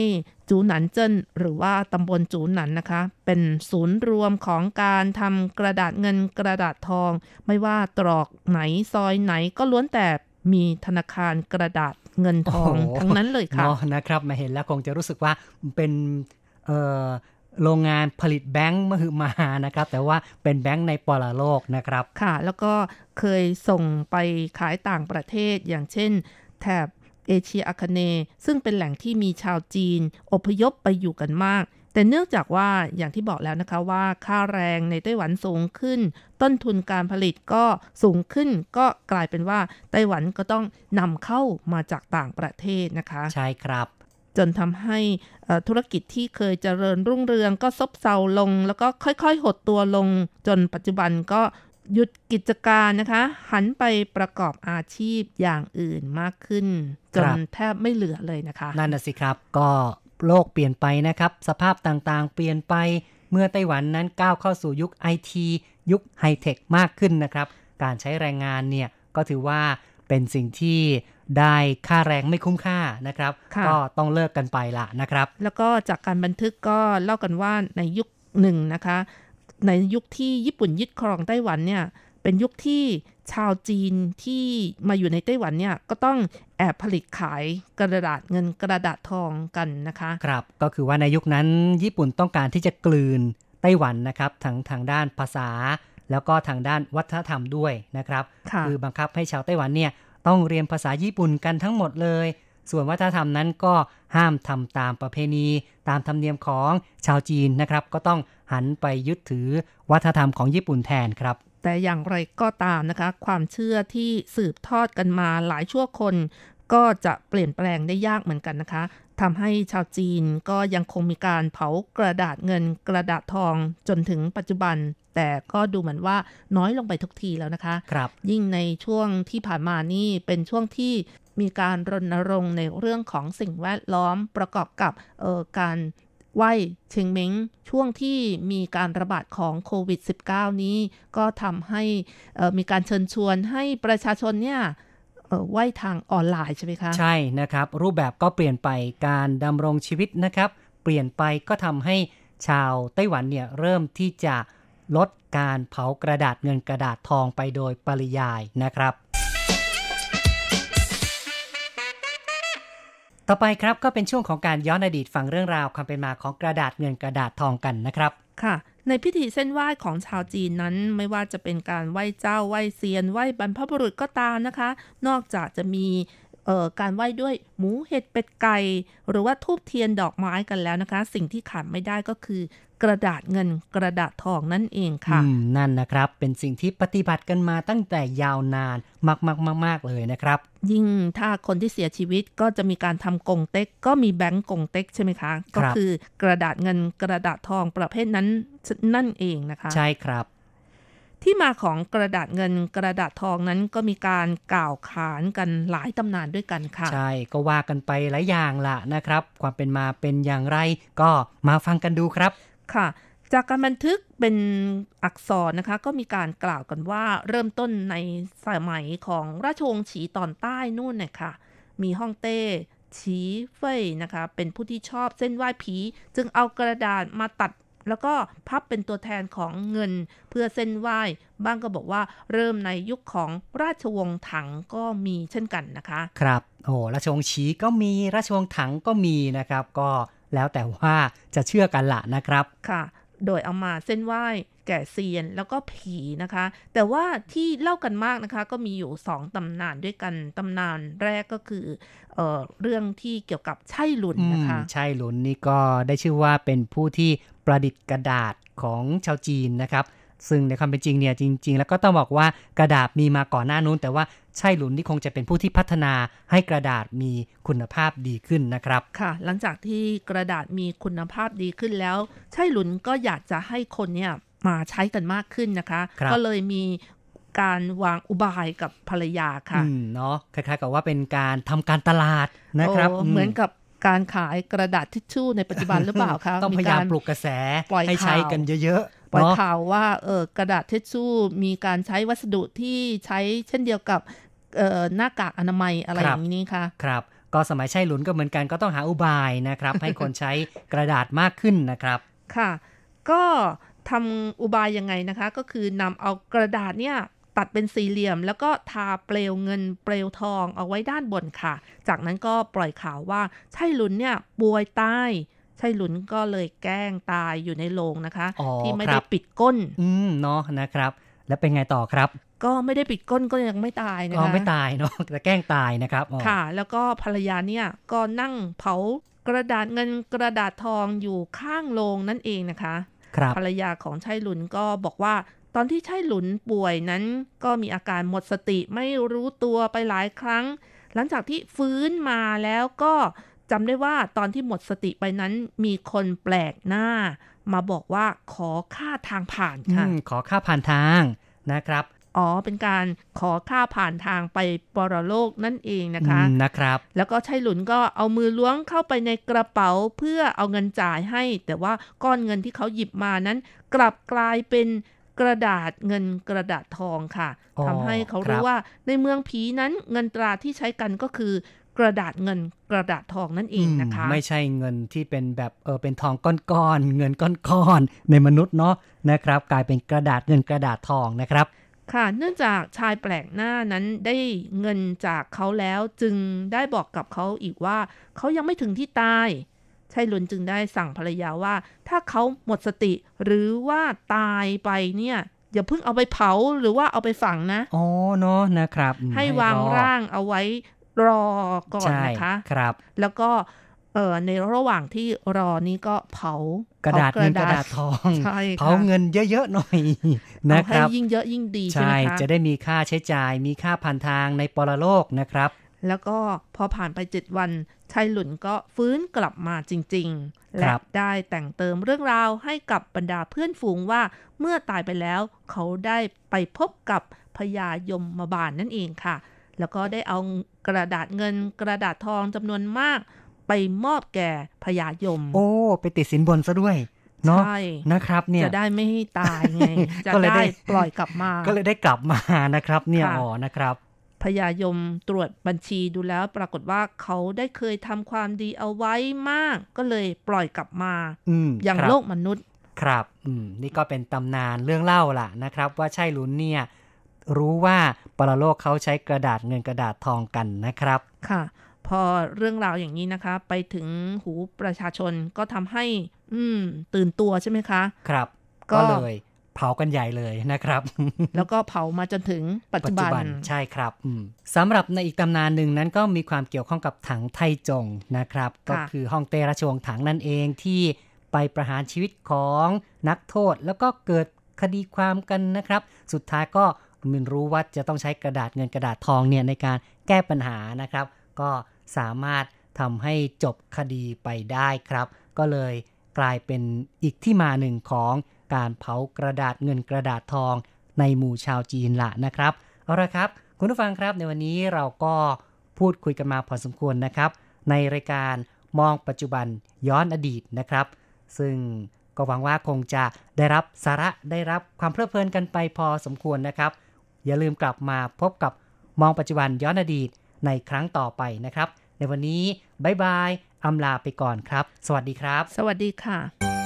จูหนันเจิ้นหรือว่าตำบลจูหนันนะคะ เป็นศูนย์รวมของการทำกระดาษเงินกระดาษทอง ไม่ว่าตรอกไหนซอยไหนก็ล้วนแต่มีธนาคารกระดาษเงินทองโอ้โหทั้งนั้นเลยค่ะเนาะนะครับมาเห็นแล้วคงจะรู้สึกว่าเป็นเอ่อ โรงงานผลิตแบงค์มหึมานะครับ แต่ว่าเป็นแบงค์ในปรโลกนะครับ ค่ะ แล้วก็เคยส่งไปขายต่างประเทศอย่างเช่น แถบเอเชียอาคเนย์ซึ่งเป็นแหล่งที่มีชาวจีน อพยพไปอยู่กันมากแต่เนื่องจากว่าอย่างที่บอกแล้วนะคะว่าค่าแรงในไต้หวันสูงขึ้น ต้นทุนการผลิตก็สูงขึ้น ก็กลายเป็นว่าไต้หวันก็ต้องนำเข้ามาจากต่างประเทศนะคะ ใช่ครับ จนทำให้ธุรกิจที่เคยเจริญรุ่งเรืองก็ซบเซาลง แล้วก็ค่อยๆ หดตัวลง จนปัจจุบันก็หยุดกิจการนะคะ หันไปประกอบอาชีพอย่างอื่นมากขึ้น จนแทบไม่เหลือเลยนะคะ นั่นน่ะสิครับก็โลกเปลี่ยนไปนะครับ สภาพต่างๆ เปลี่ยนไปเมื่อไต้หวันนั้นก้าวเข้าสู่ยุคไอทียุคไฮเทคมากขึ้นนะครับ การใช้แรงงานเนี่ยก็ถือว่า เป็นสิ่งที่ได้ค่าแรงไม่คุ้มค่านะครับค่ะก็ต้องเลิกกันไปละนะครับ แล้วก็จากการบันทึกก็เล่ากันว่าในยุคหนึ่งนะคะ ในยุคที่ญี่ปุ่นยึดครองไต้หวันเนี่ยเป็นยุคที่ชาวจีนที่มาอยู่ในไต้หวันเนี่ยก็ต้องแอบผลิตขายกระดาษเงินกระดาษทองกันนะคะ ครับก็คือว่าในยุคนั้นญี่ปุ่นต้องการที่จะกลืนไต้หวันนะครับทั้งทางด้านภาษา แล้วก็ทางด้านวัฒนธรรมด้วยนะครับค่ะอบังคับให้ชาวไต้หวันเนี่ยต้องเรียนภาษาญี่ปุ่นกันทั้งหมดเลย ส่วนวัฒนธรรมนั้นก็ห้ามทำตามประเพณี ตามธรรมเนียมของชาวจีนนะครับ ก็ต้องหันไปยึดถือวัฒนธรรมของญี่ปุ่นแทนครับแต่อย่างไรก็ตามนะคะ ความเชื่อที่สืบทอดกันมาหลายชั่วคน ก็จะเปลี่ยนแปลงได้ยากเหมือนกันนะคะทำให้ชาวจีนก็ยังคงมีการเผากระดาษเงินกระดาษทองจนถึงปัจจุบัน แต่ก็ดูเหมือนว่าน้อยลงไปทุกทีแล้วนะคะครับยิ่งในช่วงที่ผ่านมานี่เป็นช่วงที่มีการรณรงค์ในเรื่องของสิ่งแวดล้อมประกอบกับเอ่อการไหว้เชงเม้งช่วงที่มีการระบาดของโควิด -19 นี้ ก็ทำให้เอ่อมีการเชิญชวนให้ประชาชนเนี่ยเอ่อไหว้ทางออนไลน์ใช่ไหมคะ ใช่นะครับ รูปแบบก็เปลี่ยนไปการดำรงชีวิตนะครับ เปลี่ยนไปก็ทำให้ชาวไต้หวันเนี่ยเริ่มที่จะ ลดการเผากระดาษเงินกระดาษทองไปโดยปริยายนะครับ ต่อไปครับก็เป็นช่วงของการย้อนอดีตฟังเรื่องราวความเป็นมาของกระดาษเงินกระดาษทองกันนะครับค่ะในพิธีเส้นไหว้ของชาวจีนนั้นไม่ว่าจะเป็นการไหว้เจ้าไหว้เซียนไหว้บรรพบุรุษก็ตามนะคะ นอกจากจะมี การไหว้ด้วยหมูเห็ดเป็ดไก่หรือว่าทูบเทียนดอกไม้กันแล้วนะคะ สิ่งที่ขาดไม่ได้ก็คือกระดาษเงินกระดาษทองนั่นเองค่ะอืมนั่นนะครับ เป็นสิ่งที่ปฏิบัติกันมาตั้งแต่ยาวนานมากๆๆๆเลยนะครับ ยิ่งถ้าคนที่เสียชีวิตก็จะมีการทำกงเต็ก ก็มีแบงก์กงเต็กใช่ไหมคะ ก็คือกระดาษเงินกระดาษทองประเภทนั้นนั่นเองนะคะ ใช่ครับ ที่มาของกระดาษเงินกระดาษทองนั้นก็มีการกล่าวขานกันหลายตำนานด้วยกันค่ะ ใช่ก็ว่ากันไปหลายอย่างละนะครับ ความเป็นมาเป็นอย่างไรก็มาฟังกันดูครับค่ะ จากการบันทึกเป็นอักษรนะคะ ก็มีการกล่าวกันว่าเริ่มต้นในสมัยของราชวงศ์ฉีตอนใต้นู่นเนี่ยค่ะมีฮ่องเต้ฉีเฟ่ยนะคะ เป็นผู้ที่ชอบเส้นไหว้ผี จึงเอากระดาษมาตัด แล้วก็พับเป็นตัวแทนของเงินเพื่อเส้นไหว้ บ้างก็บอกว่าเริ่มในยุคของราชวงศ์ถังก็มีเช่นกันนะคะ ครับโอ้ราชวงศ์ฉีก็มีราชวงศ์ถังก็มีนะครับ ก็แล้วแต่ว่าจะเชื่อกันละนะครับค่ะ โดยเอามาเส้นไหว้แก่เซียนแล้วก็ผีนะคะ แต่ว่าที่เล่ากันมากนะคะ ก็มีอยู่สองตำนานด้วยกันตำนานแรกก็คือเอ่อเรื่องที่เกี่ยวกับไช่หลุนอืมนะคะใช่หลุนนี่ก็ได้ชื่อว่าเป็นผู้ที่ ประดิษฐ์กระดาษของชาวจีนนะครับ ซึ่งในความเป็นจริงเนี่ยจริง ๆ แล้วก็ต้องบอกว่ากระดาษมีมาก่อนหน้านู้น แต่ว่าใช่หลุนนี่คงจะเป็นผู้ที่พัฒนาให้กระดาษมีคุณภาพดีขึ้นนะครับค่ะ หลังจากที่กระดาษมีคุณภาพดีขึ้นแล้ว ใช่หลุนก็อยากจะให้คนเนี่ยมาใช้กันมากขึ้นนะคะครับก็เลยมีการวางอุบายกับภรรยาค่ะอืมเนาะคล้ายๆกับว่าเป็นการทำการตลาดนะครับโอ้เหมือนกับ การขายกระดาษทิชชู่ในปัจจุบันหรือเปล่าคะต้องพยายามปลุกกระแสปล่อยให้ใช้ข่าวกันเยอะปล่อยเนาะข่าวว่าเออกระดาษเทชชู่มีการใช้วัสดุที่ใช้เช่นเดียวกับเอ่อหน้ากากอนามัยอะไรอย่างนี้ค่ะครับก็สมัยใช่หลุนก็เหมือนกันก็ต้องหาอุบายนะครับ ให้คนใช้กระดาษมากขึ้นนะครับค่ะ ก็ทำอุบายยังไงนะคะ ก็คือนำเอากระดาษเนี่ย ตัดเป็นสี่เหลี่ยม แล้วก็ทาเปลวเงินเปลวทองเอาไว้ด้านบนค่ะ จากนั้นก็ปล่อยข่าวว่าใช่หลุนเนี่ยป่วยตายใช่หลุนก็เลยแกล้งตายอยู่ในโรงนะคะอ๋อที่ไม่คได้รับปิดก้น อืมเนาะนะครับ แล้วเป็นไงต่อครับก็ไม่ได้ปิดก้นก็ยังไม่ตายนะก็คะไม่ตายเนาะแต่แกล้งตายนะครับอ๋อค่ะ แล้วก็ภรรยาเนี่ยก็นั่งเผากระดาษเงินกระดาษทองอยู่ข้างโรงนั่นเองนะคะครับภรรยาของชัยหลุนก็บอกว่าต อนที่ชัยหลุนป่วยนั้น ก็มีอาการหมดสติไม่รู้ตัวไปหลายครั้ง หลังจากที่ฟื้นมาแล้วก็จำได้ว่าตอนที่หมดสติไปนั้นมีคนแปลกหน้า มาบอกว่าขอค่าทางผ่านอืค่ะมขอค่าผ่านทางนะครับอ๋อ เป็นการขอค่าผ่านทางไปปรโลกนั่นเองนะคะอืมนะครับ แล้วก็ชัยหลุนก็เอามือล้วงเข้าไปในกระเป๋าเพื่อเอาเงินจ่ายให้ แต่ว่าก้อนเงินที่เขาหยิบมานั้น กลับกลายเป็น กระดาษเงินกระดาษทองค่ะอ๋อทำให้เขาครัรู้บว่าในเมืองผีนั้นเงินตราที่ใช้กันก็คือกระดาษเงินกระดาษทองนั่นเองนะคะมไม่ใช่เงินที่เป็นแบบเออเป็นทองก้อนๆเงินก้อนๆในมนุษย์เนาะนะครับ กลายเป็นกระดาษเงินกระดาษทองนะครับค่ะ เนื่องจากชายแปลกหน้านั้นได้เงินจากเขาแล้วจึงได้บอกกับเขาอีกว่า เขายังไม่ถึงที่ตาย ชัยหลุนจึงได้สั่งภรรยาว่า ถ้าเขาหมดสติหรือว่าตายไปเนี่ยอย่าเพิ่งเอาไปเผาหรือว่าเอาไปฝังนะอ๋อเนาะนะครับอืมให้วางอร่างเอาไว้รอก่อนใช่นะคะครับ แล้วก็เอ่อในระหว่างที่รอนี้ก็เผากระดาษผเงินกระดาษทองใช่ค่ะเผาเงินเยอะๆหน่อยนะเอาคให้รับยิ่งเยอะยิ่งดีใช่ไหใช่มคะจะได้มีค่าใช้จ่าย มีค่าผ่านทางในปรโลกนะครับ แล้วก็พอผ่านไปเจ็ดวันชายหลุนก็ฟื้นกลับมาจริง ๆ และครับได้แต่งเติมเรื่องราวให้กับบรรดาเพื่อนฝูงว่าเมื่อตายไปแล้วเขาได้ไปพบกับพญายมมาบาลนนั่นเองค่ะ แล้วก็ได้เอากระดาษเงินกระดาษทองจำนวนมาก ไปมอบแก่พญายม โอ้ ไปติดสินบนซะด้วยเนาะใช่นะครับเนี่ยจะได้ไม่ให้ตายไง จะก็เลยได้ได้ปล่อยกลับมา ก็เลยได้กลับมานะครับ เนี่ยค่ะอ๋อนะครับ พญายมตรวจบัญชีดูแล้วปรากฏว่าเขาได้เคยทำความดีเอาไว้มาก ก็เลยปล่อยกลับมาอืมอย่างครับโลกมนุษย์ ครับอืมนี่ก็เป็นตำนานเรื่องเล่าล่ะนะครับ ว่าใช่หลุนเนี่ยรู้ว่าปรโลกเขาใช้กระดาษเงินกระดาษทองกันนะครับค่ะ พอเรื่องราวอย่างนี้นะคะ ไปถึงหูประชาชนก็ทำให้ อืมตื่นตัวใช่ไหมคะ ครับ ก็ก็เลย เผากันใหญ่เลยนะครับ แล้วก็เผามาจนถึงปัจจุบันใช่ครับอืมสำหรับในอีกตำนานหนึ่งนั้นก็มีความเกี่ยวข้องกับถังไทจงนะครับ ก็คือฮ่องเต้ราชวงศ์ถังนั่นเองที่ไปประหารชีวิตของนักโทษ แล้วก็เกิดคดีความกันนะครับ สุดท้ายก็มันรู้ว่าจะต้องใช้กระดาษเงินกระดาษทองเนี่ยในการแก้ปัญหานะครับ ก็สามารถทำให้จบคดีไปได้ครับ ก็เลยกลายเป็นอีกที่มาหนึ่งของ การเผากระดาษเงินกระดาษทองในหมู่ชาวจีนละนะครับ เอาละครับ คุณผู้ฟังครับในวันนี้เราก็พูดคุยกันมาพอสมควรนะครับ ในรายการมองปัจจุบันย้อนอดีตนะครับ ซึ่งก็หวังว่าคงจะได้รับสาระได้รับความเพลิดเพลินกันไปพอสมควรนะครับ อย่าลืมกลับมาพบกับมองปัจจุบันย้อนอดีตในครั้งต่อไปนะครับ ในวันนี้บายบายอำลาไปก่อนครับ สวัสดีครับ สวัสดีค่ะ